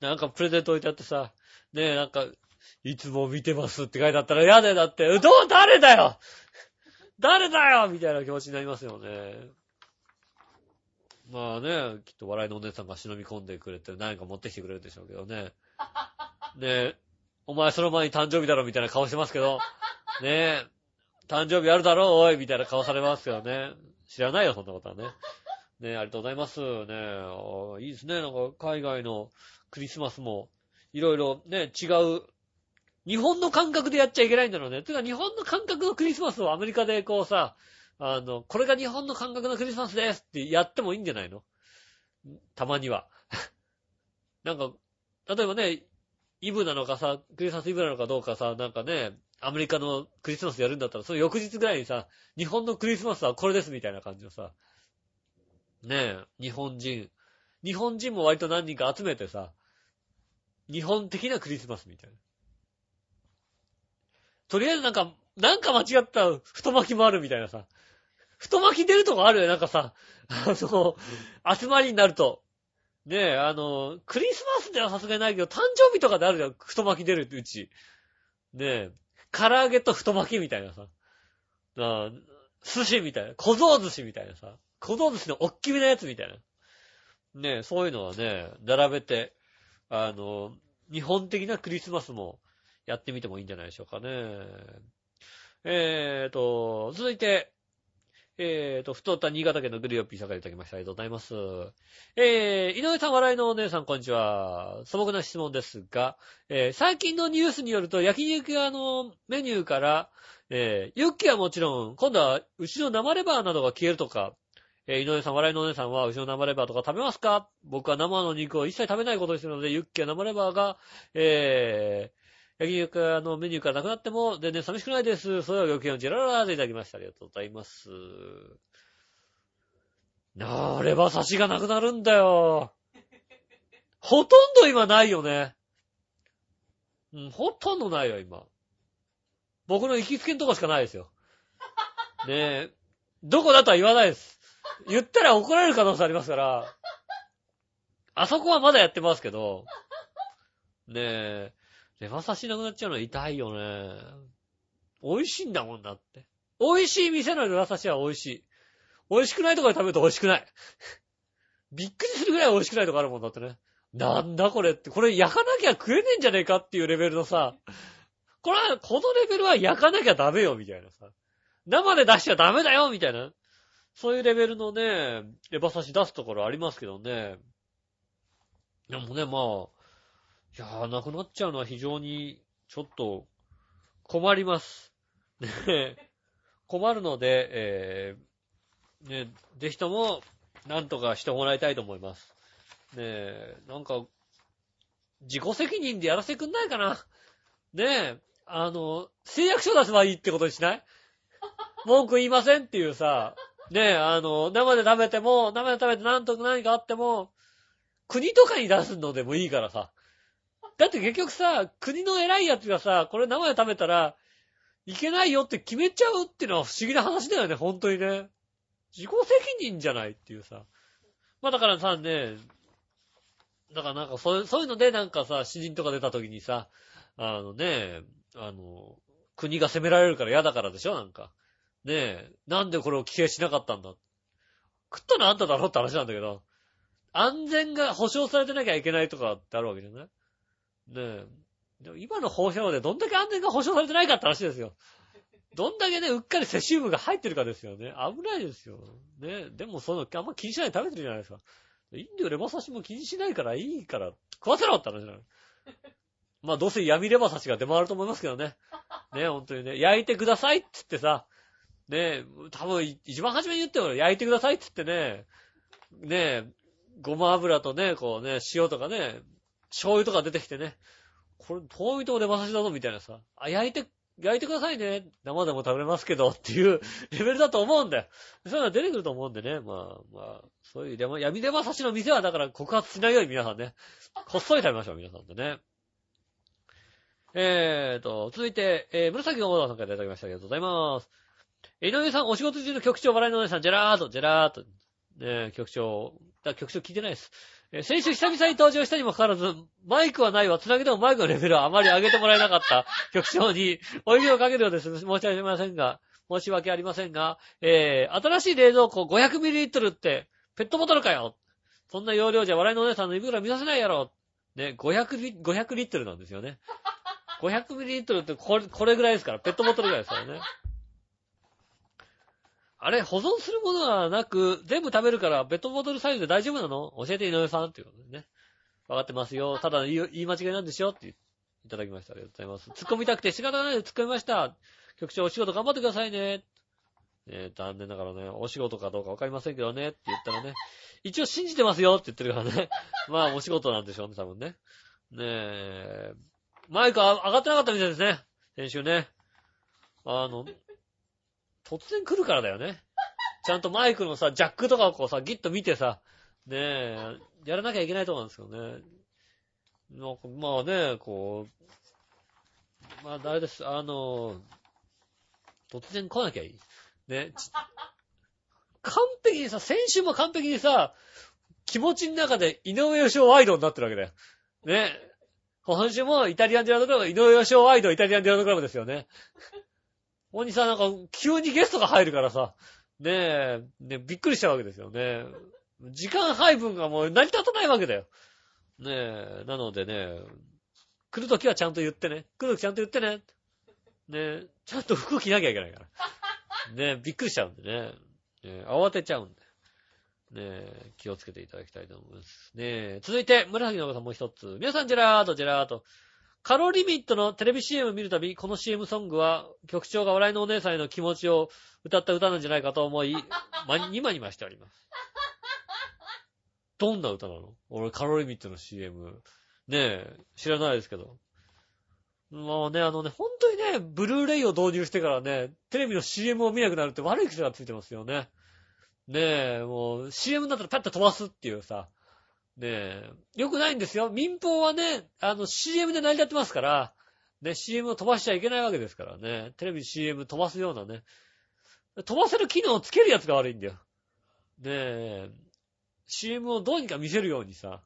なんかプレゼント置いてあってさ、ねえ、なんか、いつも見てますって書いてあったら嫌だよ、だって。どう、誰だよ誰だよみたいな気持ちになりますよね。まあね、きっと笑いのお姉さんが忍び込んでくれて何か持ってきてくれるでしょうけどね。ねえ、お前その前に誕生日だろみたいな顔してますけど、ねえ、誕生日あるだろおいみたいな顔されますけどね。知らないよ、そんなことはね。ねえ、ありがとうございます。ねえ、いいですね。なんか海外のクリスマスも、いろいろね、違う、日本の感覚でやっちゃいけないんだろうね。てか日本の感覚のクリスマスをアメリカでこうさ、あの、これが日本の感覚のクリスマスですってやってもいいんじゃないの？たまには。なんか、例えばね、イブなのかさ、クリスマスイブなのかどうかさ、なんかね、アメリカのクリスマスやるんだったら、その翌日ぐらいにさ、日本のクリスマスはこれですみたいな感じのさ、ねえ、日本人、日本人も割と何人か集めてさ、日本的なクリスマスみたいな。とりあえずなんか、なんか間違った太巻きもあるみたいなさ。太巻き出るとこあるよ、なんかさ。あの、集まりになると。ねえ、あの、クリスマスではさすがにないけど、誕生日とかであるじゃん、太巻き出るってうち。ねえ、唐揚げと太巻きみたいなさ。あ寿司みたいな、小僧寿司みたいなさ。小僧寿司のおっきめなやつみたいな。ねえ、そういうのはね、並べて、あの、日本的なクリスマスもやってみてもいいんじゃないでしょうかね。えーと、続いて、えーと、太った新潟県のグリオッピーさんからいただきました。ありがとうございます。えー、井上さん、笑いのお姉さん、こんにちは。素朴な質問ですが、えー、最近のニュースによると、焼肉屋のメニューから、えー、ユッケはもちろん、今度は牛の生レバーなどが消えるとか、えー、井上さん、笑いのお姉さんは牛の生レバーとか食べますか？僕は生の肉を一切食べないことにするので、ユッケや生レバーが、えー、焼肉屋のメニューからなくなっても全然寂しくないです。それを余計のジェララーでいただきました。ありがとうございます。なあ、レバ刺しがなくなるんだよ。ほとんど今ないよね。うん、ほとんどないよ、今。僕の行きつけのとこしかないですよ。ねえ。どこだとは言わないです。言ったら怒られる可能性ありますから。あそこはまだやってますけど。ねえ。レバ刺しなくなっちゃうの痛いよね。美味しいんだもんだって。美味しい店のレバ刺しは美味しい。美味しくないところで食べると美味しくない。びっくりするぐらい美味しくないとこあるもんだってね。なんだこれって、これ焼かなきゃ食えねえんじゃねえかっていうレベルのさ、これは、このレベルは焼かなきゃダメよ、みたいなさ。生で出しちゃダメだよ、みたいな。そういうレベルのね、レバ刺し出すところありますけどね。でもね、まあ、いやー、なくなっちゃうのは非常に、ちょっと、困ります。ね困るので、えー、ね、ぜひとも、なんとかしてもらいたいと思います。ねえ、なんか、自己責任でやらせてくんないかな。ねえ、あの、誓約書出せばいいってことにしない？文句言いませんっていうさ、ねえ、あの、生で食べても、生で食べてなんとか何かあっても、国とかに出すのでもいいからさ。だって結局さ、国の偉いやつがさ、これ生で食べたら、いけないよって決めちゃうっていうのは不思議な話だよね、本当にね。自己責任じゃないっていうさ。まあだからさ、ね、だからなんかそういう、そういうのでなんかさ、詩人とか出た時にさ、あのね、あの、国が責められるから嫌だからでしょなんか。ねえ、なんでこれを規制しなかったんだ食ったのあんただろって話なんだけど、安全が保障されてなきゃいけないとかってあるわけじゃない？ねえ。でも今の法評でどんだけ安全が保障されてないかって話ですよ。どんだけね、うっかりセシウムが入ってるかですよね。危ないですよ。ねえでもその、あんま気にしないで食べてるじゃないですか。いいんだよ、レバ刺しも気にしないからいいから、食わせろって話なの。まあどうせ闇レバ刺しが出回ると思いますけどね。ね本当にね、焼いてくださいって言ってさ、ねえ多分一番初めに言っても焼いてくださいって言ってね、ねえごま油とね、こうね、塩とかね、醤油とか出てきてね、これ、遠いとこレバ刺しだぞみたいなさ、あ、焼いて、焼いてくださいね。生でも食べれますけどっていう レベルだと思うんだよ。そういうのが出てくると思うんでね。まあまあ、そういう、闇レバ刺しの店はだから告発しないように皆さんね。こっそり食べましょう、皆さんでね。えーと、続いて、えー、紫のオーダーさんからいただきましたありがとうございます。井上さん、お仕事中の局長、笑いのお姉さん、ジェラート、ジェラート。ねえ、局長、だ局長聞いてないです。えー先週久々に登場したにもかかわらず、マイクはないわ、つなげてもマイクのレベルはあまり上げてもらえなかった 局長に、お湯をかけるようです。申し訳ありませんが、申し訳ありませんが、えー、新しい冷蔵庫 500ml って、ペットボトルかよそんな容量じゃ笑いのお姉さんの胃袋見させないやろね、500リ、500リットルなんですよね。500ミリリットルってこれ、これぐらいですから、ペットボトルぐらいですからね。あれ、保存するものがなく、全部食べるから、ペットボトルサイズで大丈夫なの？教えて井上さんっていうことでね。わかってますよ。ただ言い間違いなんですよっていただきました。ありがとうございます。突っ込みたくて仕方がないで突っ込みました。局長お仕事頑張ってくださいね。ね残念ながらね、お仕事かどうかわかりませんけどねって言ったらね、一応信じてますよって言ってるからね。まあお仕事なんでしょうね、多分ね。ねえ、マイク上がってなかったみたいですね。先週ね。あの、突然来るからだよね。ちゃんとマイクのさ、ジャックとかをこうさ、ギッと見てさ、ねえ、やらなきゃいけないと思うんですよね。なんかまあね、こう、まあ、あれです、あの、突然来なきゃいい。ね。完璧にさ、先週も完璧にさ、気持ちの中で井上義雄ワイドになってるわけだよ。ね。今週もイタリアンディランドクラブ、井上義雄ワイドイタリアンディランドクラブですよね。ここにさ、なんか、急にゲストが入るからさ、ねえ、ね、びっくりしたわけですよね。時間配分がもう成り立たないわけだよ。ねえ、なのでね、来るときはちゃんと言ってね。来るときちゃんと言ってね。ねえちゃんと服着なきゃいけないから。ねえびっくりしちゃうんでね。ね慌てちゃうんで。ねえ気をつけていただきたいと思います。ねえ続いて、紫の子さんもう一つ。皆さん、ジェラート、ジェラート。カロリミットのテレビ CM を見るたび、この CM ソングは局長が笑いのお姉さんへの気持ちを歌った歌なんじゃないかと思い、ま、にまにましております。どんな歌なの？俺、カロリミットの CM。ねえ、知らないですけど。もうね、あのね、本当にね、ブルーレイを導入してからね、テレビの CM を見なくなるって悪い癖がついてますよね。ねえ、もう CM だったらパッと飛ばすっていうさ。ねえ、よくないんですよ。民放はね、あの CM で成り立ってますから、ね、CM を飛ばしちゃいけないわけですからね。テレビ CM 飛ばすようなね。飛ばせる機能をつけるやつが悪いんだよ。ねえ、CM をどうにか見せるようにさ。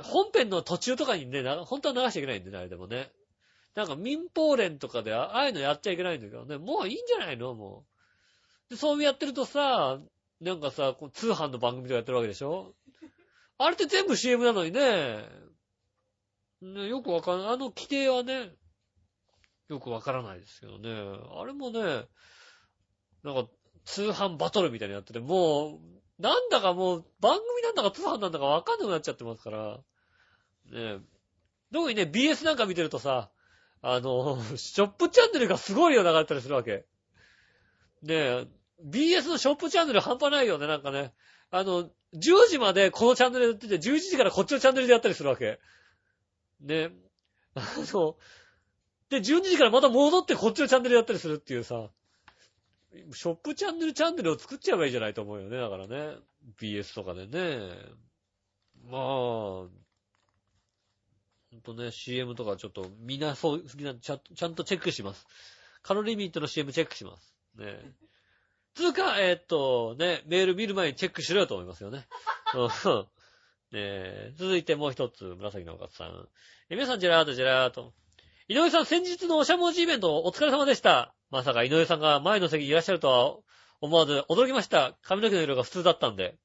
本編の途中とかにね、本当は流しちゃいけないんだよね、あれでもね。なんか民放連とかでああいうのやっちゃいけないんだけどね、もういいんじゃないの？もう。で、そうやってるとさ、なんかさ、通販の番組とかやってるわけでしょ？あれって全部 CM なのにね、ね、よくわかんない。あの規定はね、よくわからないですけどね。あれもね、なんか通販バトルみたいになってて、もう、なんだかもう、番組なんだか通販なんだかわかんなくなっちゃってますから。ね特にね、BS なんか見てるとさ、あの、ショップチャンネルがすごい量流れたりするわけ。ねえ、BS のショップチャンネル半端ないよね、なんかね。あの、10時までこのチャンネルやってて、11時からこっちのチャンネルでやったりするわけ。ね。あの、で、12時からまた戻ってこっちのチャンネルでやったりするっていうさ、ショップチャンネルチャンネルを作っちゃえばいいじゃないと思うよね、だからね。BS とかでね。まあ、ほんとね、CM とかちょっとみんなそう、好きなちゃんとちゃんとチェックします。カロリーミットの CM チェックします。ね。つうか、えーっと、ね、メール見る前にチェックしろよと思いますよね。続いてもう一つ、紫のおかつさん。え皆さん、ジェラート、ジェラート。井上さん、先日のおしゃもじイベント、お疲れ様でした。まさか井上さんが前の席にいらっしゃるとは思わず驚きました。髪の毛の色が普通だったんで。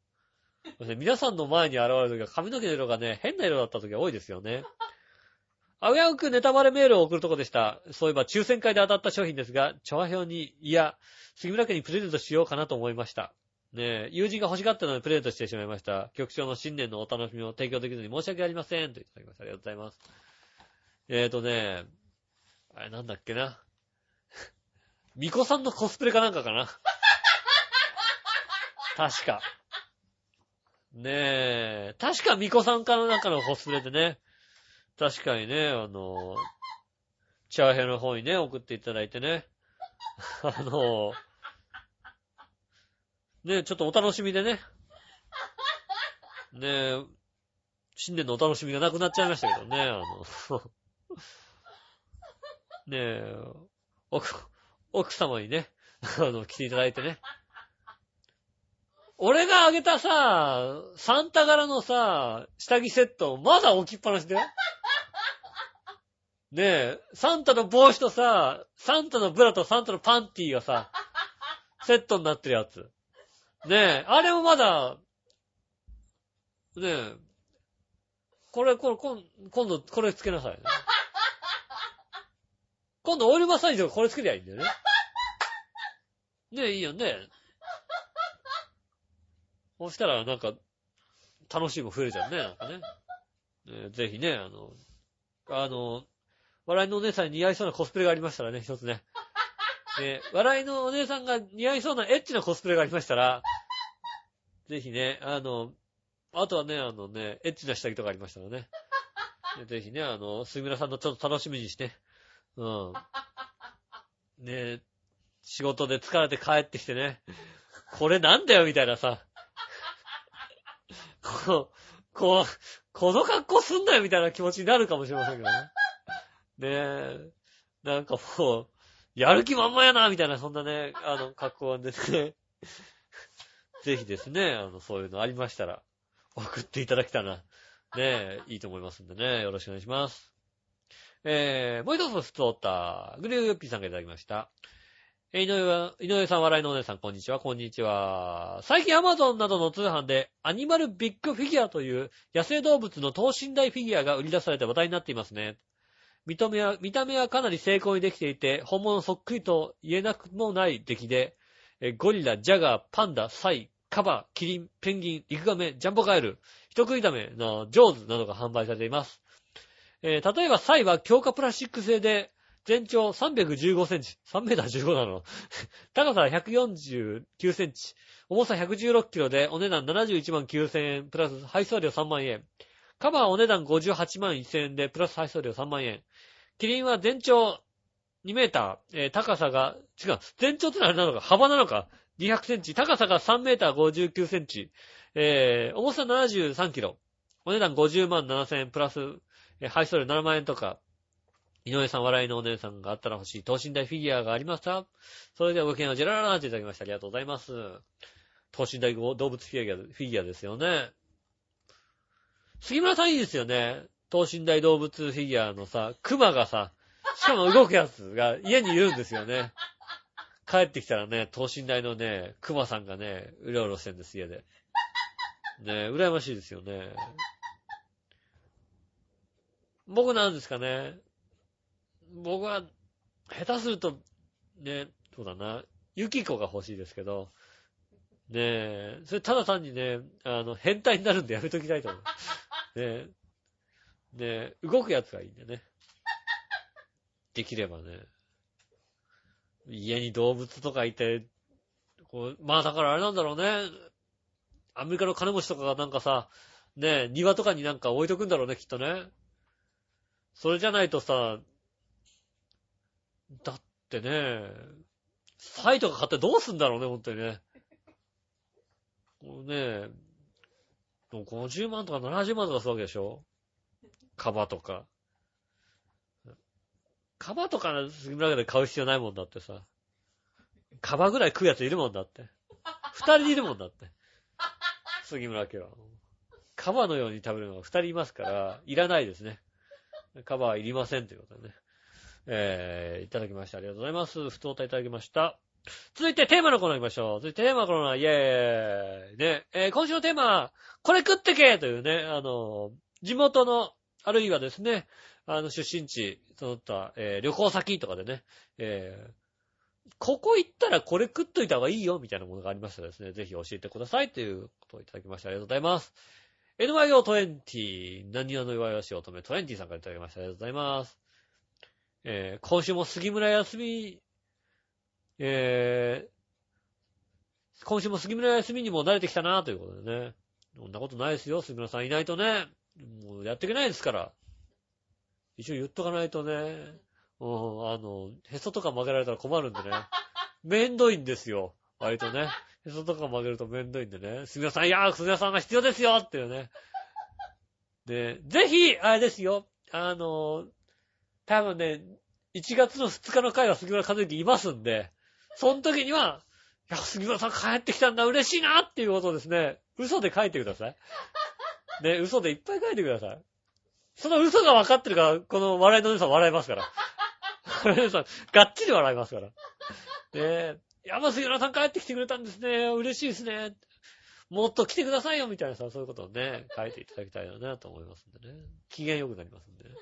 皆さんの前に現れるときは髪の毛の色がね、変な色だったときが多いですよね。あうやうくネタバレメールを送るとこでした。そういえば抽選会で当たった商品ですが、調和表に、いや、杉村家にプレゼントしようかなと思いました。ねえ、友人が欲しがったのでプレゼントしてしまいました。局長の新年のお楽しみを提供できずに申し訳ありません。といただきました。ありがとうございます。えーとね、あれなんだっけな。ミコさんのコスプレかなんかかな。確か。ねえ、確かミコさんかなんかのコスプレでね、確かにね、あの、チャーヘルの方にね、送っていただいてね。あの、ね、ちょっとお楽しみでね。ね新年のお楽しみがなくなっちゃいましたけどね、あの、ねえ、奥、奥様にね、あの、来ていただいてね。俺があげたさ、サンタ柄のさ、下着セット、まだ置きっぱなしだよ。ねえ、サンタの帽子とさ、サンタのブラとサンタのパンティーがさ、セットになってるやつ。ねえ、あれもまだ、ねえ、これ、これ、こん今度これつけなさいね。今度オイルマッサージとかこれつけりゃいいんだよね。ねえ、いいよね。そしたら、なんか、楽しいも増えるじゃんね、なんかね。ねぜひね、あの、あの、笑いのお姉さんに似合いそうなコスプレがありましたらね、一つね。ね笑いのお姉さんが似合いそうなエッチなコスプレがありましたら、ぜひね、あの、あとはね、あのね、エッチな下着とかありましたらね。ねぜひね、あの、杉村さんのちょっと楽しみにして、うん。ね仕事で疲れて帰ってきてね、これなんだよみたいなさ、こう、こう、この格好すんなよみたいな気持ちになるかもしれませんけどね。ねえ、なんかもう、やる気満々やな、みたいな、そんなね、あの、格好ですね。ぜひですね、あの、そういうのありましたら、送っていただけたら、ねえ、いいと思いますんでね、よろしくお願いします。えー、もう一つ普通おった、グリューヨッピーさんがいただきました。え井上は、井上さん、笑いのお姉さん、こんにちは、こんにちは。最近アマゾンなどの通販で、アニマルビッグフィギュアという野生動物の等身大フィギュアが売り出されて話題になっていますね。見た目は、見た目はかなり精巧にできていて、本物そっくりと言えなくもない出来で、ゴリラ、ジャガー、パンダ、サイ、カバ、キリン、ペンギン、リクガメ、ジャンボカエル、人食いダメのジョーズなどが販売されています。えー例えばサイは強化プラスチック製で、全長315センチ。3メーター15なの。高さ149センチ。重さ116キロで、お値段71万9000円、プラス配送料3万円。カバーお値段58万1000円で、プラス配送料3万円。キリンは全長2メーター、えー高さが、違う、全長ってのはあれなのか、幅なのか、200センチ、高さが3メーター59センチ、えー重さ73キロ。お値段50万7000円、プラス、えー配送料7万円とか、井上さん笑いのお姉さんがあったら欲しい等身大フィギュアがありましたそれではごきげんよう、ジェラララーっていただきました。ありがとうございます。等身大動物フィギュア、フィギュアですよね。杉村さんいいですよね。等身大動物フィギュアのさ、熊がさ、しかも動くやつが家にいるんですよね。帰ってきたらね、等身大のね、熊さんがね、うろうろしてんです、家で。ね羨ましいですよね。僕なんですかね。僕は、下手すると、ね、そうだな、ユキコが欲しいですけど、ねえ、それただ単にね、あの、変態になるんでやめときたいと思う。ねえ、ねえ、動くやつがいいんでね。できればね。家に動物とかいて、こう、まあだからあれなんだろうね。アメリカの金持ちとかがなんかさ、ねえ、庭とかになんか置いとくんだろうね、きっとね。それじゃないとさ、だってね、サイとか買ってどうすんだろうね、ほんとにね。こうね、もう50万とか70万とかするわけでしょカバとか。カバとか杉村家で買う必要ないもんだってさ。カバぐらい食うやついるもんだって。二人いるもんだって。杉村家は。カバのように食べるのが二人いますから、いらないですね。カバはいりませんということでね。えー、いただきました。ありがとうございます。不当たいただきました。続いてテーマのコーナー行きましょう。続いてテーマのコーナー、イェーイ。ね、えー今週のテーマ、これ食ってけというね、あの、地元の、あるいはですね、あの、出身地、その他、えー旅行先とかでね、えーここ行ったらこれ食っといた方がいいよ、みたいなものがありましたらですね、ぜひ教えてくださいということをいただきました。ありがとうございます。NYO20、何話の弱々し乙女20さんからいただきました。ありがとうございます。えー今週も杉村休み、えー今週も杉村休みにも慣れてきたなということでね。そんなことないですよ、杉村さんいないとね。もうやっていけないですから。一応言っとかないとね。うん、あの、へそとか曲げられたら困るんでね。めんどいんですよ。割とね。へそとか曲げるとめんどいんでね。杉村さん、いやー、杉村さんが必要ですよっていうね。で、ぜひ、あれですよ。あの、多分ね、1月の2日の回は杉村和之いますんで、その時には、いや、杉村さん帰ってきたんだ、嬉しいなっていうことをですね、嘘で書いてください。ね、嘘でいっぱい書いてください。その嘘が分かってるから、この笑いのお姉さん笑いますから。笑いの姉さん、がっちり笑いますから。ねえ、山杉村さん帰ってきてくれたんですね。嬉しいですね。もっと来てくださいよ、みたいなさ、そういうことをね、書いていただきたいなと思いますんでね。機嫌良くなりますんでね。ね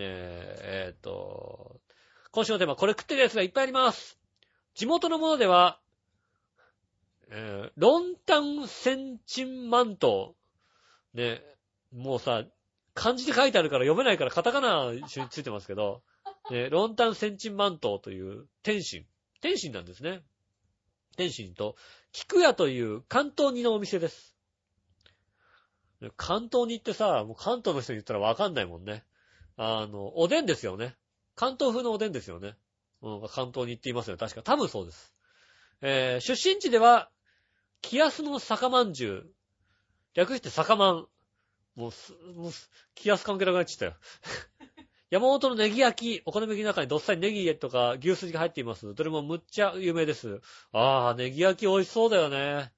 え、えっ、と、今週のテーマ、これ食ってるやつがいっぱいあります。地元のものでは、えー、ロンタンセンチンマント。ね、もうさ、漢字で書いてあるから読めないからカタカナ一緒についてますけど、ね、ロンタンセンチンマントという天津。天津なんですね。天津と、菊屋という関東煮のお店です。関東煮ってさ、もう関東の人に言ったらわかんないもんね。あの、おでんですよね。関東風のおでんですよね。うん、関東に行っていますよね。確か。多分そうです。えー、出身地では、気安の酒まんじゅう。略して酒まん。もうす、もうす、気安関係なくなっちゃったよ。山本のネギ焼き、お好み焼きの中にどっさりネギとか牛すじが入っています。どれもむっちゃ有名です。あー、ネギ焼き美味しそうだよね。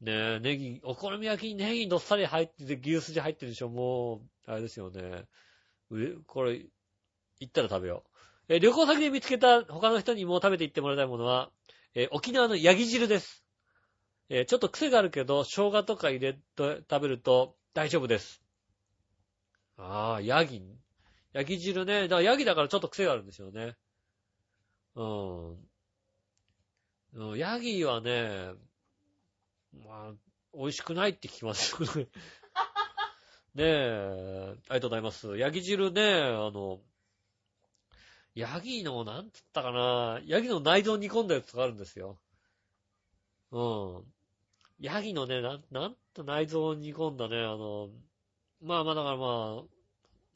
ねえ、ネギ、お好み焼きにネギどっさり入ってて牛すじ入ってるでしょ。もう、あれですよね。これ、行ったら食べよう。え旅行先で見つけた他の人にも食べていってもらいたいものは、え沖縄のヤギ汁です。えーちょっと癖があるけど、生姜とか入れて食べると大丈夫です。ああ、ヤギ。ヤギ汁ね。だからヤギだからちょっと癖があるんですよね。うん。ヤギはね、まあ、美味しくないって聞きますね。ねえ、ありがとうございます。ヤギ汁ね、あの、ヤギの、なんつったかな、ヤギの内臓煮込んだやつがあるんですよ。うん。ヤギのね、なん、なんと内臓を煮込んだね、あの、まあまあだからまあ、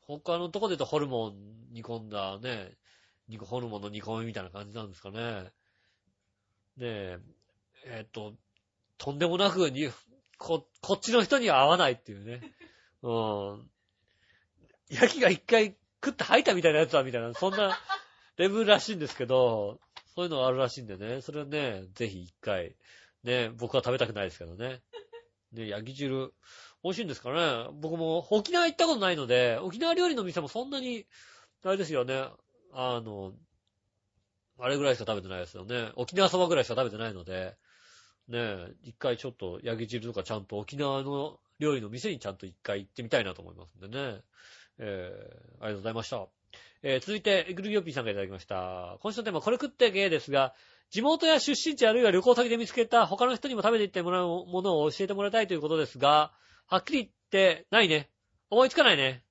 他のとこで言うとホルモン煮込んだね、肉ホルモンの煮込みみたいな感じなんですかね。ねえ、えっ、と、とんでもなくに、こ、こっちの人には合わないっていうね。うん。ヤギが一回食って吐いたみたいなやつだみたいな、そんなレベルらしいんですけど、そういうのがあるらしいんでね、それはね、ぜひ一回、ね、僕は食べたくないですけどね。ね、ヤギ汁、美味しいんですかね僕も沖縄行ったことないので、沖縄料理の店もそんなに、あれですよね、あの、あれぐらいしか食べてないですよね。沖縄そばぐらいしか食べてないので、ねえ、一回ちょっとヤギ汁とかちゃんと沖縄の料理の店にちゃんと一回行ってみたいなと思いますんでね。えー、ありがとうございました。えー、続いて、グルギョピーさんがいただきました。今週のテーマ、これ食ってゲーですが、地元や出身地あるいは旅行先で見つけた他の人にも食べていってもらうものを教えてもらいたいということですが、はっきり言って、ないね。思いつかないね。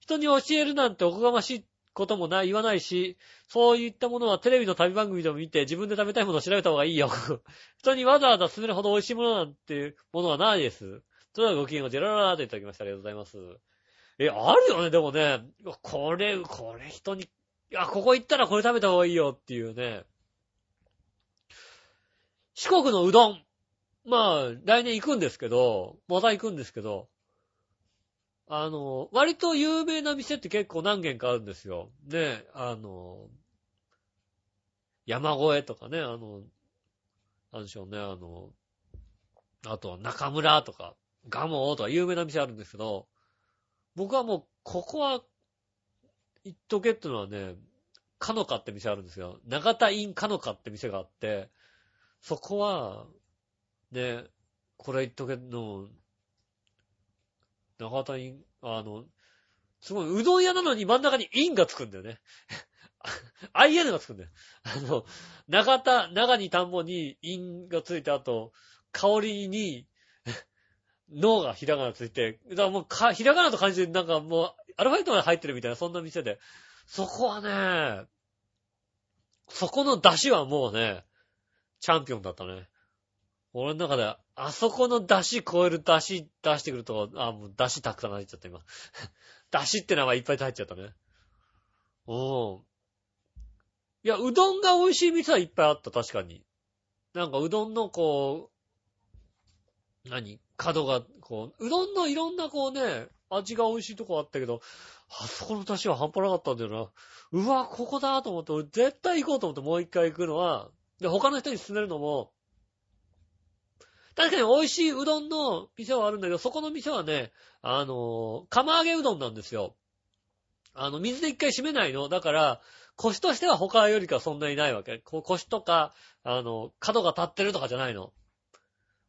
人に教えるなんておこがましいこともない、言わないし、そういったものはテレビの旅番組でも見て自分で食べたいものを調べた方がいいよ。人にわざわざ勧めるほど美味しいものなんていうものはないです。それではごきげんをジェラララーといただきました。ありがとうございます。え、あるよね、でもね。これ、これ人に、いや、ここ行ったらこれ食べた方がいいよっていうね。四国のうどん。まあ、来年行くんですけど、また行くんですけど、あの、割と有名な店って結構何軒かあるんですよ。ね、あの、山越えとかね、あの、なんでしょうね、あの、あとは中村とか、ガモーとか有名な店あるんですけど、僕はもう、ここは、行っとけってのはね、かのかって店あるんですよ。長田インかのかって店があって、そこは、ね、これ言っとけの、長田イン、あの、すごい、うどん屋なのに真ん中にインがつくんだよね。IN がつくんだよ。あの、長田、長に田んぼにインがついた後、香りに、脳がひらがなついて、だからもうか、ひらがなと感じでなんかもう、アルファベットまで入ってるみたいな、そんな店で。そこはね、そこの出汁はもうね、チャンピオンだったね。俺の中で、あそこの出汁超える出汁出してくると、あ、もう出汁たくさん入っちゃった今。出汁って名前いっぱい入っちゃったね。うん。いや、うどんが美味しい店はいっぱいあった、確かに。なんかうどんのこう、何？角が、こう、うどんのいろんなこうね、味が美味しいとこあったけど、あそこの出汁は半端なかったんだよな。うわ、ここだと思って、俺絶対行こうと思ってもう一回行くのは、で、他の人に勧めるのも、確かに美味しいうどんの店はあるんだけど、そこの店はね、あの、釜揚げうどんなんですよ。あの、水で一回締めないの。だから、腰としては他よりかそんなにないわけ。こう腰とか、あの、角が立ってるとかじゃないの。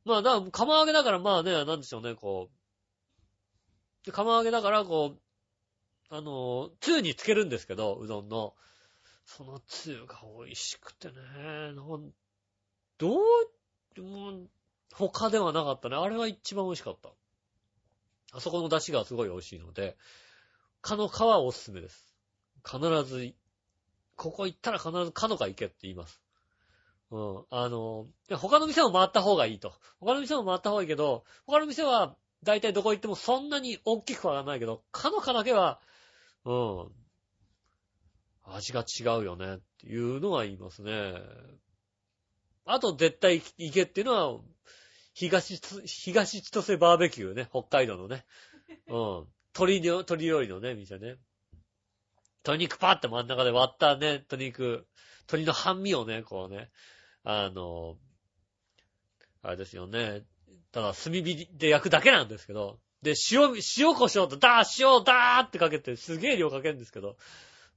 まあ、だから、釜揚げだからまあね、なんでしょうね、こう。釜揚げだから、こう、あの、つゆにつけるんですけど、うどんの。そのつゆが美味しくてね、なんどう、もう、他ではなかったね。あれが一番美味しかった。あそこの出汁がすごい美味しいので、かのかはおすすめです。必ず、ここ行ったら必ずかのか行けって言います。うん。あの、他の店も回った方がいいと。他の店も回った方がいいけど、他の店は、だいたいどこ行ってもそんなに大きくはならないけど、かのかだけは、うん。味が違うよねっていうのは言いますね。あと絶対行けっていうのは、東つ、東千歳バーベキューね、北海道のね。うん。鶏の、鶏料理のね、店ね。鶏肉パーって真ん中で割ったね、鶏肉、鶏の半身をね、こうね、あの、あれですよね。ただ炭火で焼くだけなんですけど、で、塩、塩胡椒とダー、塩ダーってかけて、すげえ量かけるんですけど、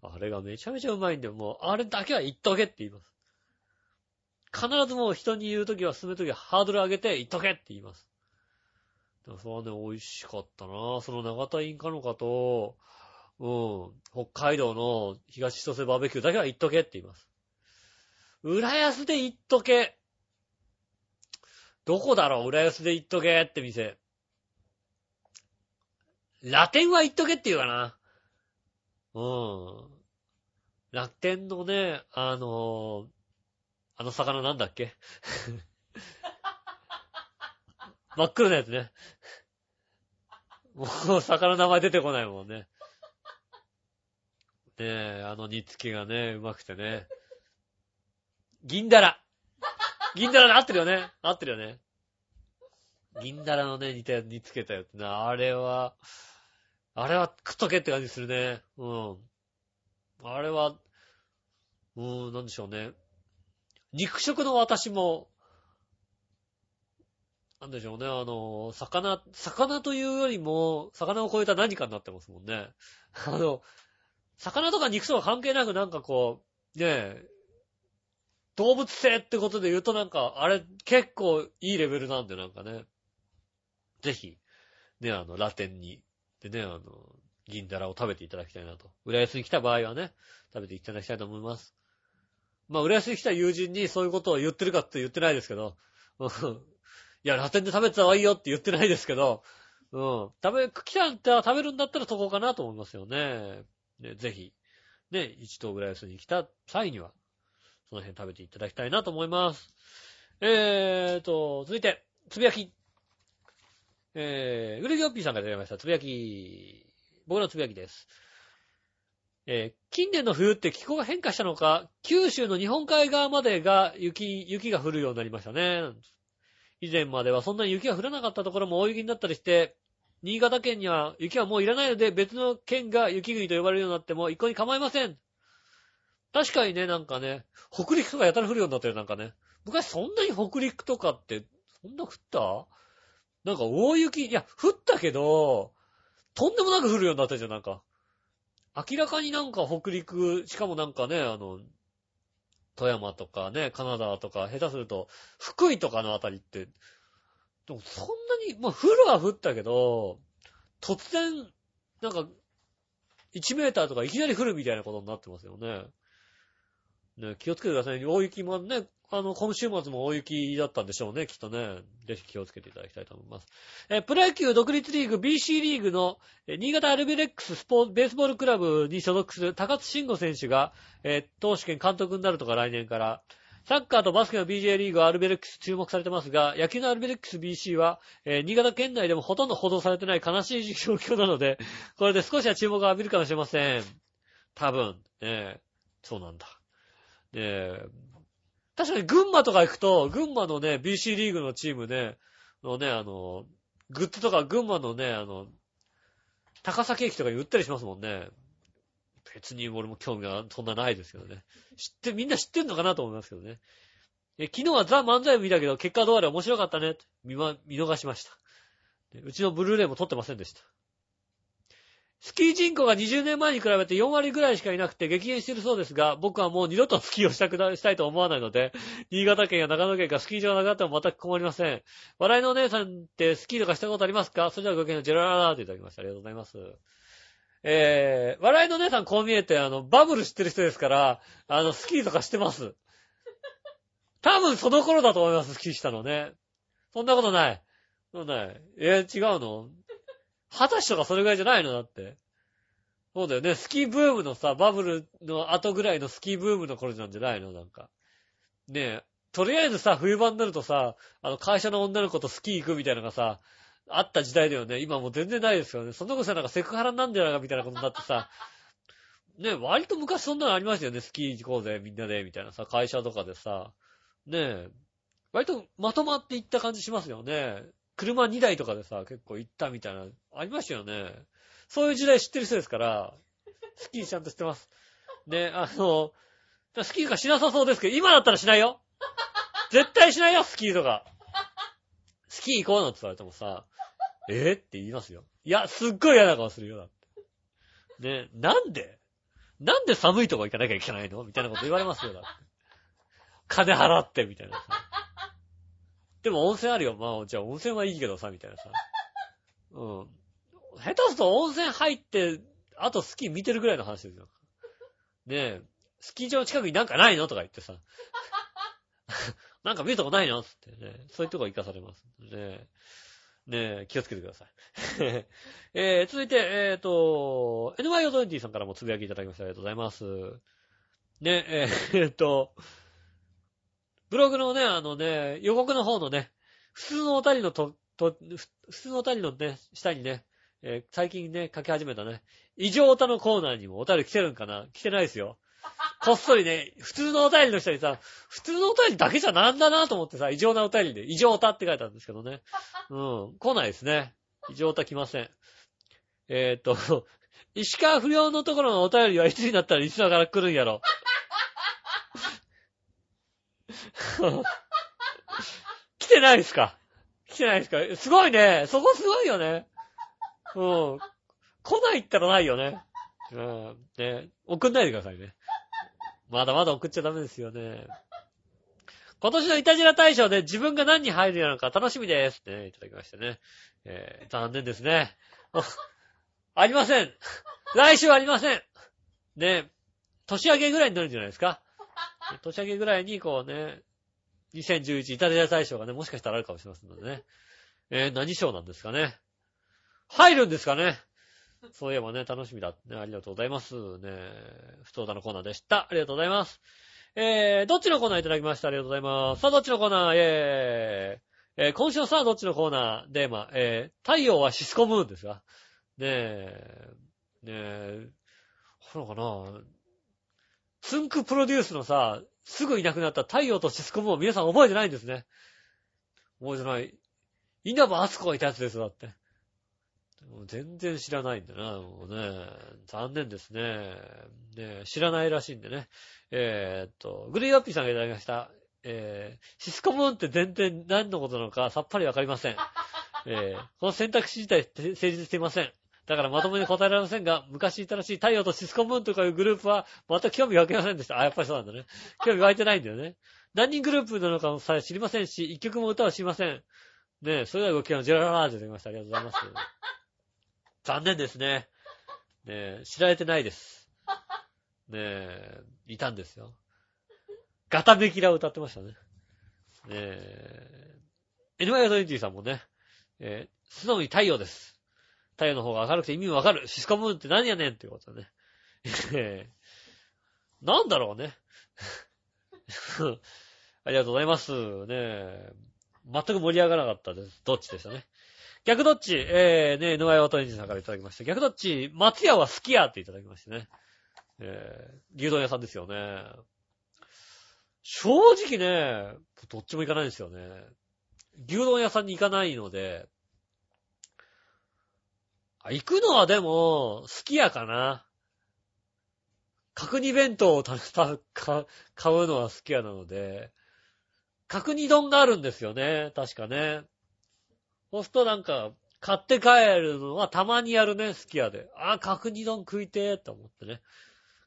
あれがめちゃめちゃうまいんで、もう、あれだけは言っとけって言います。必ずもう人に言うときは、進めときはハードル上げて言っとけって言います。でもそれはね、美味しかったなその長田インカノカと、うん、北海道の東千歳バーベキューだけは言っとけって言います。浦安で言っとけ。どこだろう浦安で言っとけって店。ラテンは言っとけって言うかな。うん。楽天のね、あのあの魚なんだっけ？真っ黒なやつね。もう魚の名前出てこないもんね。ねえ、あの煮付けがね、うまくてね。銀だら。銀だらで合ってるよね。合ってるよね。銀だらのね、煮たやつ煮付けたやつね。あれは、あれは食っとけって感じするね。うん。あれは、うーん、なんでしょうね。肉食の私も、なんでしょうね、あの、魚、魚というよりも、魚を超えた何かになってますもんね。あの、魚とか肉とか関係なくなんかこう、ねえ、動物性ってことで言うとなんか、あれ結構いいレベルなんでなんかね。ぜひ、ね、あの、ラテンに、でね、あの、銀だらを食べていただきたいなと。浦安に来た場合はね、食べていただきたいと思います。まあ、浦安に来た友人にそういうことを言ってるかって言ってないですけど、うんいや、ラテンで食べてた方がいいよって言ってないですけど、うん。食べ、来たんだ食べるんだったらそこかなと思いますよね。ね、ぜひ、ね、一等浦安に来た際には、その辺食べていただきたいなと思います。えーと、続いて、つぶやき。えー、グレギオッピーさんからいただきました。つぶやき。僕のつぶやきです。えー近年の冬って気候が変化したのか、九州の日本海側までが雪、雪が降るようになりましたね。以前まではそんなに雪が降らなかったところも大雪になったりして、新潟県には雪はもういらないので別の県が雪国と呼ばれるようになっても一向に構いません。確かにね、なんかね、北陸とかやたら降るようになってる、なんかね。昔そんなに北陸とかって、そんな降った？なんか大雪、いや、降ったけど、とんでもなく降るようになったじゃん、なんか。明らかになんか北陸、しかもなんかね、あの、富山とかね、カナダとか、下手すると、福井とかのあたりって、でもそんなに、まあ降るは降ったけど、突然、なんか、1メーターとかいきなり降るみたいなことになってますよね。ね、気をつけてくださいね。大雪もね、あの、今週末も大雪だったんでしょうね、きっとね。ぜひ気をつけていただきたいと思います。えプロ野球独立リーグ BC リーグの、え新潟アルビレックススポーツベースボールクラブに所属する高津慎吾選手が、え投手兼監督になるとか来年から、サッカーとバスケの BJ リーグはアルビレックス注目されてますが、野球のアルビレックス BC は、えー新潟県内でもほとんど報道されてない悲しい状況なので、これで少しは注目を浴びるかもしれません。多分、ね、そうなんだ。ね確かに群馬とか行くと、群馬のね、BC リーグのチームね、のね、あの、グッズとか群馬のね、あの、高崎駅とかに売ったりしますもんね。別に俺も興味がそんなないですけどね。知って、みんな知ってんのかなと思いますけどね。え昨日はザ・漫才を見たけど、結果どうあれ面白かったね。見ま、見逃しました。うちのブルーレイも撮ってませんでした。スキー人口が20年前に比べて4割ぐらいしかいなくて激減してるそうですが、僕はもう二度とスキーをしたくな、したいと思わないので、新潟県や長野県がスキー場がなくなっても全く困りません。笑いのお姉さんってスキーとかしたことありますか？それではごきげんようジェラララーといただきました。ありがとうございます。えー、笑いのお姉さんこう見えて、あの、バブル知ってる人ですから、あの、スキーとかしてます。多分その頃だと思います、スキーしたのね。そんなことない。そうない。えー、違うの？二十歳とかそれぐらいじゃないの？だって。そうだよね。スキーブームのさ、バブルの後ぐらいのスキーブームの頃なんじゃないの？なんか。ねえ。とりあえずさ、冬場になるとさ、あの、会社の女の子とスキー行くみたいなのがさ、あった時代だよね。今もう全然ないですよね。その子さ、なんかセクハラなんじゃないかみたいなことになってさ、ねえ、割と昔そんなのありましたよね。スキー行こうぜ、みんなで、みたいなさ、会社とかでさ、ねえ、割とまとまっていった感じしますよね。車2台とかでさ、結構行ったみたいな、ありましたよね。そういう時代知ってる人ですから、スキーちゃんと知ってます。ね、あの、スキーとかしなさそうですけど、今だったらしないよ絶対しないよ、スキーとか。スキー行こうのって言われてもさ、えーって言いますよ。いや、すっごい嫌な顔するよ、だって。ね、なんで？なんで寒いとこ行かなきゃいけないの？みたいなこと言われますよ、だって。金払って、みたいなさ。でも温泉あるよ。まあ、じゃあ温泉はいいけどさ、みたいなさ。うん。下手すと温泉入って、あとスキー見てるぐらいの話ですよ。ねえ、スキー場近くになんかないのとか言ってさ。なんか見るとこないのつってね。そういうとこ行かされます。ねえ。ねえ、気をつけてください。えー、続いて、えっ、と、NYO20 さんからもつぶやきいただきました。ありがとうございます。ね、ええーっと、ブログのね、あのね、予告の方のね、普通のお便りのと、と、普通のお便りのね、下にね、えー最近ね、書き始めたね、異常歌のコーナーにもお便り来てるんかな？来てないですよ。こっそりね、普通のお便りの下にさ、普通のお便りだけじゃなんだなと思ってさ、異常なお便りで、異常歌って書いてあるんですけどね。うん、来ないですね。異常歌来ません。えーっと、石川不良のところのお便りはいつになったらリスナーから来るんやろ。来てないですか？来てないですか？すごいね。そこすごいよね。うん。来ないったらないよね。うん。ね。送んないでくださいね。まだまだ送っちゃダメですよね。今年のイタジラ大賞で自分が何に入るようなのか楽しみです。ね、いただきましてね。えー、残念ですね。ありません。来週ありません。ね、年明けぐらいになるんじゃないですか？年明けぐらいにこうね、2011イタリア大賞がね、もしかしたらあるかもしれませんのでね。えー、何賞なんですかね。入るんですかね。そういえばね、楽しみだ。ね、ありがとうございます。ね、不当だのコーナーでした。ありがとうございます。えー、どっちのコーナーいただきました？ありがとうございます。さあ、どっちのコーナー？えーイ、えー今週のさあ、どっちのコーナー？テーマ、えー、太陽はシスコムーンですが。ねえ、ねえ、ほらかな？つんくプロデュースのさ、すぐいなくなった太陽とシスコムーンを皆さん覚えてないんですね。覚えてない。稲葉敦子がいたやつですよ、だって。もう全然知らないんだな、もうね。残念ですね。ね知らないらしいんでね。えーっと、グリーアッピーさんがいただきました。えー、シスコムーンって全然何のことなのかさっぱりわかりません。えー、この選択肢自体成立していません。だからまともに答えられませんが、昔いたらしい太陽とシスコムーンとかいうグループは全く興味湧きませんでした。あ、やっぱりそうなんだね。興味湧いてないんだよね。何人グループなのかもさえ知りませんし、一曲も歌は知りません。ねえ、それではごきげんようジェララージュできました。ありがとうございます。残念ですね。ねえ、知られてないです。ねえ、いたんですよ。ガタベキラを歌ってましたね。ねえ、NY20 さんもね、えー、素直に太陽です。太陽の方が明るくて意味わかる。シスコムーンって何やねんってことね。え ーなんだろうね。ありがとうございます。ねえ、全く盛り上がらなかったです。どっちでしたね。逆どっちえー、ねえ、野川渡人さんからいただきました。逆どっち松屋は好きやっていただきましてね。えー、牛丼屋さんですよね。正直ね、どっちも行かないんですよね。牛丼屋さんに行かないので、行くのはでも、好きやかな。角煮弁当をたたか買うのは好きやなので、角煮丼があるんですよね。確かね。そうするとなんか、買って帰るのはたまにやるね、すき家で。あ、角煮丼食いてーって思ってね。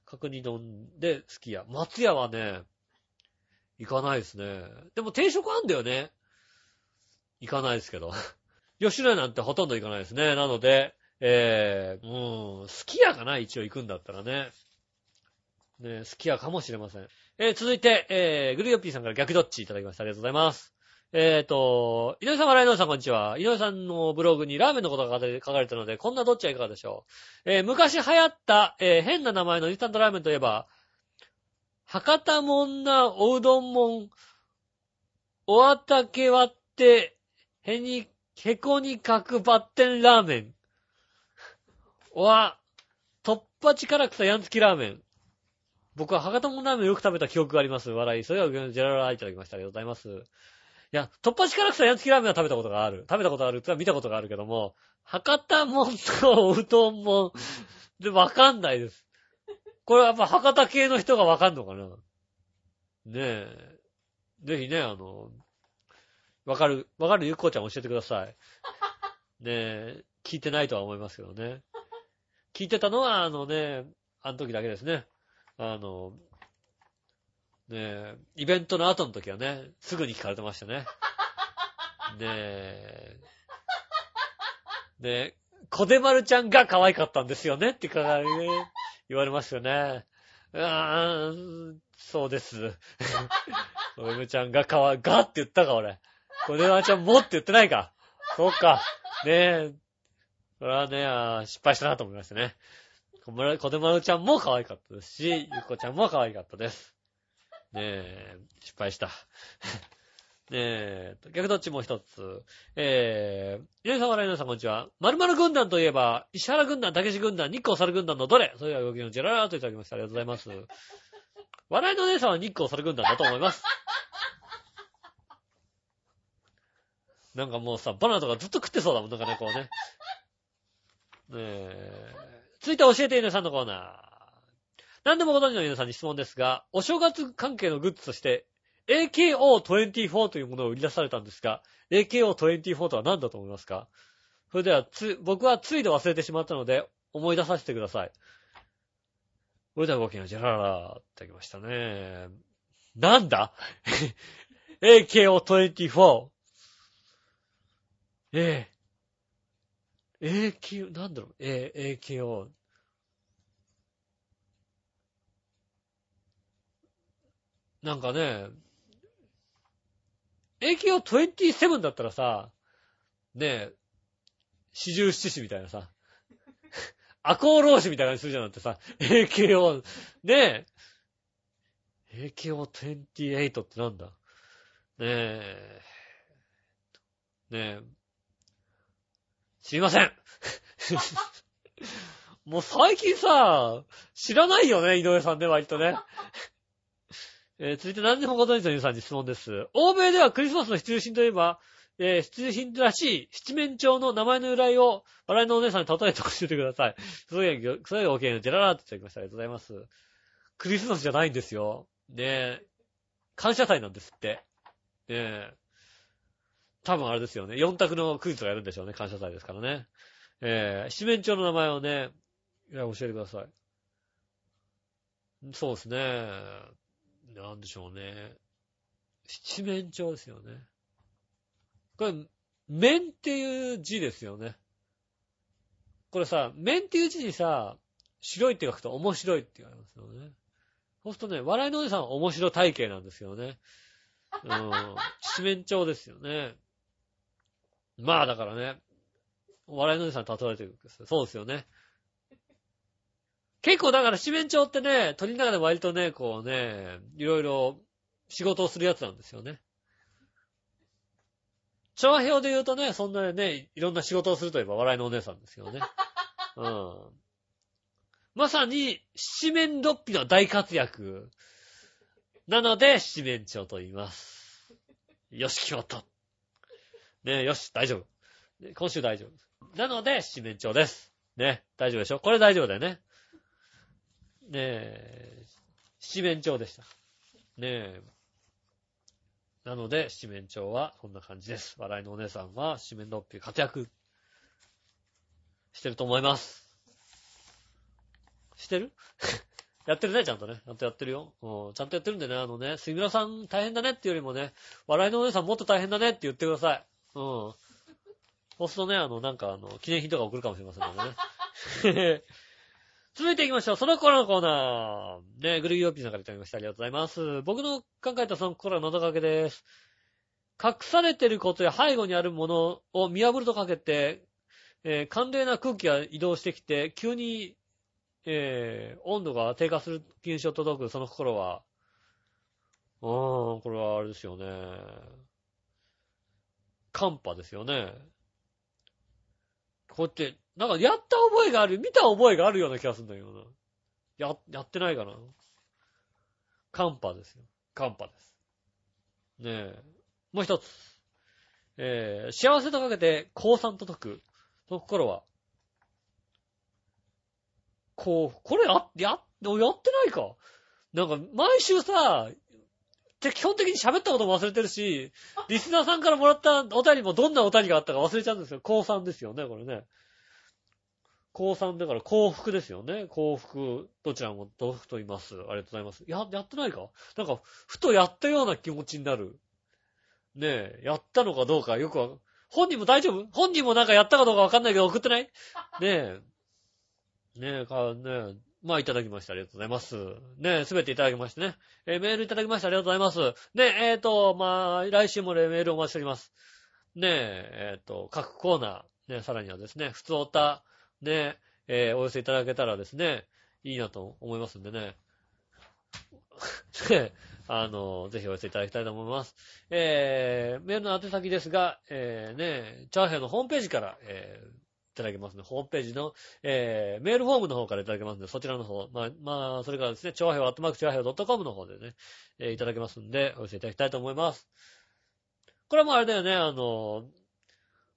角煮丼ですき家。松屋はね、行かないですね。でも定食あんだよね。行かないですけど。吉野なんてほとんど行かないですね。なので、ええー、うん、すき家かな一応行くんだったらね。ね、すき家かもしれません。えー、続いて、えー、グリオッピーさんから逆どっちいただきました。ありがとうございます。えーと、井上さん、笑いのさん、こんにちは。井上さんのブログにラーメンのことが書かれてるので、こんなどっちはいかがでしょう。えー昔流行った、えー変な名前のインスタントラーメンといえば、博多もんなおうどんもん、おわたけ割って、へに、へこにかくバッテンラーメン。おわ、突破力草やんつきラーメン。僕は博多もんラーメンよく食べた記憶があります。笑い。それは、ジェラララいただきました。ありがとうございます。いや、突破力草やんつきラーメンは食べたことがある。食べたことがあるって見たことがあるけども、博多もんとおうどんもん、で、わかんないです。これはやっぱ博多系の人がわかんのかな？ねえ。ぜひね、あの、わかる、わかるゆっこちゃん教えてください。ねえ、聞いてないとは思いますけどね。聞いてたのは、あのね、あの時だけですね。あの、ねえ、イベントの後の時はね、すぐに聞かれてましたね。ねえ、ねえ、小出丸ちゃんが可愛かったんですよねってからね、言われますよね。うーん、そうです。小出丸ちゃんが可愛い、がって言ったか俺。小出丸ちゃんもって言ってないか。そうか。ねえ。それはね、失敗したなと思いましたね。小村小出丸ちゃんも可愛かったですし、ゆっこちゃんも可愛かったです。ねえ、失敗した。ねえ、逆どっちも一つ。えー、皆さん、笑いのさん、こんにちは。〇〇軍団といえば、石原軍団、竹志軍団、日光猿軍団のどれそれではごきげんようジェララーといただきました。ありがとうございます。笑いの姉さんは日光猿軍団だと思います。なんかもうさ、バナナとかずっと食ってそうだもん、なんかね、こうね。ねえ。続いて教えて皆さんのコーナー。何でもご存知の皆さんに質問ですが、お正月関係のグッズとして、AKO24 というものを売り出されたんですが、AKO24 とは何だと思いますか？それでは、つ、僕はついで忘れてしまったので、思い出させてください。それではごきげんよう、ジェラララ、いただきましたね。なんだ ?AKO24。ええ。AQ、なんだろう ?A、AKO。なんかね、AKO27 だったらさ、ねえ、四十七士みたいなさ、アコーローシみたいな感じするじゃんだってさ、AKO、ねえ、AKO28 ってなんだ？ねえ、ねえ、すいません もう最近さ、知らないよね、井上さんね、割とね。えー続いて何でもご存知の皆さんに質問です。欧米ではクリスマスの必需品といえば、えー必需品らしい七面鳥の名前の由来を笑いのお姉さんに例えて教えてください。それが、それが OK のジェララーっていただきました。ありがとうございます。クリスマスじゃないんですよ。ねえ。感謝祭なんですって。ねえ。多分あれですよね。4択のクイズがやるんでしょうね。感謝祭ですからね。えー、七面鳥の名前をね、教えてください。そうですね。なんでしょうね。七面鳥ですよね。これ、面っていう字ですよね。これさ、面っていう字にさ、白いって書くと面白いって言われますよね。そうするとね、笑いのお姉さんは面白体型なんですよね。うん。七面鳥ですよね。まあだからね、笑いのお姉さんに例えてるんですよ。そうですよね。結構だから七面鳥ってね、鳥の中で割とね、こうね、いろいろ仕事をするやつなんですよね。調和表で言うとね、そんなね、いろんな仕事をするといえば笑いのお姉さんですよね。うん。まさに、七面六臂の大活躍。なので、七面鳥と言います。よし、決まった。ねよし、大丈夫。今週大丈夫。なので、七面鳥です。ね、大丈夫でしょ？これ大丈夫だよね。ねえ、七面鳥でした。ねえ。なので、七面鳥はそんな感じです。笑いのお姉さんは七面六臂活躍してると思います。してる？やってるね、ちゃんとね。ちゃんとやってるよ。うん、ちゃんとやってるんでね、あのね、杉村さん大変だねっていうよりもね、笑いのお姉さんもっと大変だねって言ってください。うん。そうするとね、あの、なんかあの、記念品とか送るかもしれませんのでね。続いて行きましょう。その頃のコーナー。ね、グルギオピーさんからいただきました。ありがとうございます。僕の考えたその頃は謎かけです。隠されてることや背後にあるものを見破るとかけて、えー寒冷な空気が移動してきて、急に、えー温度が低下する現象を届くその頃は、うーん、これはあれですよね。寒波ですよね。こうやって、なんかやった覚えがある、見た覚えがあるような気がするんだけどな。や、やってないかな。寒波ですよ。寒波です。ねえ。もう一つ。えー、幸せとかけて、高三と解く。その頃は。こう、これや、や、やってないか。なんか、毎週さ、て基本的に喋ったことも忘れてるし、リスナーさんからもらったお便りもどんなお便りがあったか忘れちゃうんですよ。高3ですよね、これね。高3だから幸福ですよね。幸福。どちらも幸福と言います？ありがとうございます。や、やってないか？なんか、ふとやったような気持ちになる。ねえ、やったのかどうかよくわ、本人も大丈夫？本人もなんかやったかどうかわかんないけど送ってない？ねえ。ねえ、か、ねえ。まあ、いただきました。ありがとうございます。ねえ、すべていただきましてね。えーメールいただきました。ありがとうございます。ねえ、えっ、と、まあ、来週もねメールお待ちしております。ねえ、えっ、と、各コーナー、ね、さらにはですね、普通おた、ねえ、お寄せいただけたらですね、いいなと思いますんで ね。あの、ぜひお寄せいただきたいと思います。えー、メールの宛先ですが、えー、ね、チャーヘイのホームページから、えー、ただけますね。ホームページの、えー、メールフォームの方からいただけますので、そちらの方、まあ、まあ、それからですね、チョアヘオアットマークチョアヘオ .com の方でね、えーいただけますんで、お寄せいただきたいと思います。これもあれだよね、あの、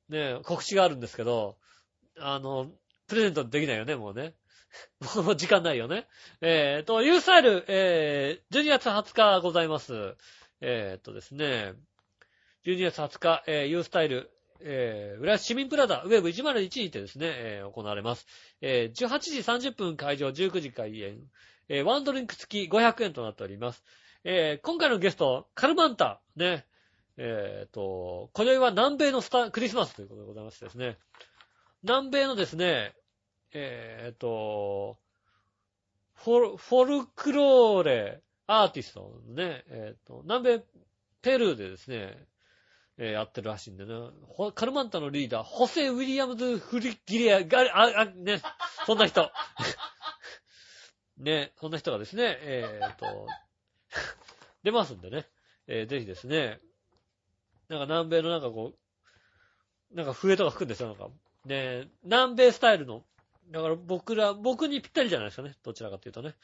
ね、告知があるんですけど、あの、プレゼントできないよね、もうね。もう時間ないよね。えーと、ユースタイル、えー、12月20日ございます。えーとですね、12月20日、えー、ユースタイル、えー、浦安市民プラザ、ウェブ101にてですね、えー行われます。えー、18時30分会場、19時開演、えー、ワンドリンク付き500円となっております。えー、今回のゲスト、カルマンタ、ね、えーと、今宵は南米のスタ、クリスマスということでございましてですね、南米のですね、えーと、フォル、フォルクローレアーティストのね、えーと、南米ペルーでですね、えーやってるらしいんでね、カルマンタのリーダー、ホセ・ウィリアムズ・フリッギレア、ガあ、あ、ね、そんな人。ね、そんな人がですね、えーと、出ますんでね、えーぜひですね、なんか南米のなんかこう、なんか笛とか吹くんですよ、なんか。ね、南米スタイルの。だから僕ら、僕にぴったりじゃないですかね。どちらかというとね。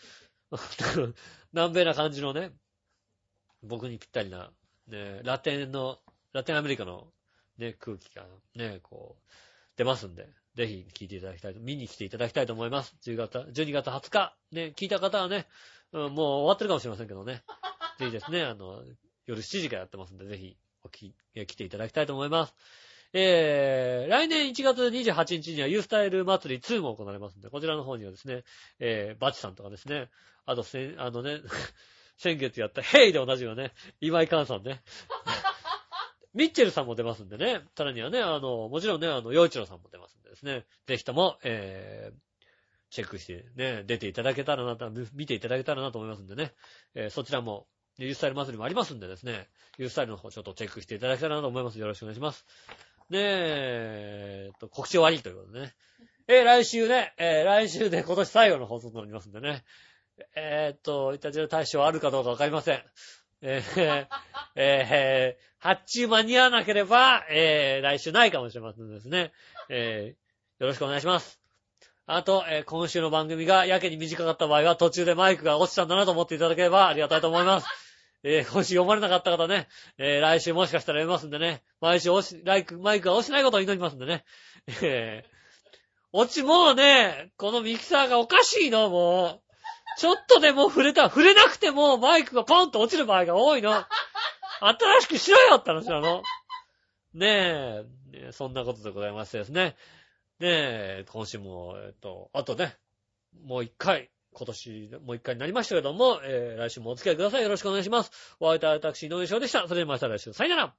南米な感じのね、僕にぴったりな、ね、ラテンの、ラテンアメリカのね、空気がね、こう、出ますんで、ぜひ聞いていただきたいと、見に来ていただきたいと思います。10月、12月20日、ね、聞いた方はね、うんもう終わってるかもしれませんけどね。ぜひですね、あの、夜7時からやってますんで、ぜひ、おき、来ていただきたいと思います。えー、来年1月28日にはユースタイル祭り2も行われますんで、こちらの方にはですね、えー、バチさんとかですね、あとせん、あのね、先月やったヘイで同じようね、今井寛さんね。ミッチェルさんも出ますんでね、さらにはね、あの、もちろんね、あの、洋一郎さんも出ますんでですね、ぜひとも、えー、チェックしてね、出ていただけたらなと、見ていただけたらなと思いますんでね、えーそちらも、ユースタイル祭りもありますんでですね、ユースタイルの方ちょっとチェックしていただけたらなと思います。よろしくお願いします。ねえ、えっと、告知終わりということでね。えー来週ね、えー来週で今年最後の放送となりますんでね。えーっと、いたじら大賞あるかどうかわかりません。えー、えー、発注間に合わなければ、えー、来週ないかもしれませんですね。えー、よろしくお願いします。あと、えー今週の番組がやけに短かった場合は途中でマイクが落ちたんだなと思っていただければありがたいと思います。えー今週読まれなかった方ね、えー来週もしかしたら読みますんでね、毎週落ち、ライク、マイクが落ちないことを祈りますんでね。えー落ちもうね、このミキサーがおかしいの、もう。ちょっとでも触れた、触れなくてもマイクがポンと落ちる場合が多いの。新しくしろよって話なの。ねえ、ねえそんなことでございましてですね。ねえ、今週も、えっと、あとね、もう一回、今年、もう一回になりましたけども、えー来週もお付き合いください。よろしくお願いします。お会いいたい私、井上翔でした。それではまた来週、さよなら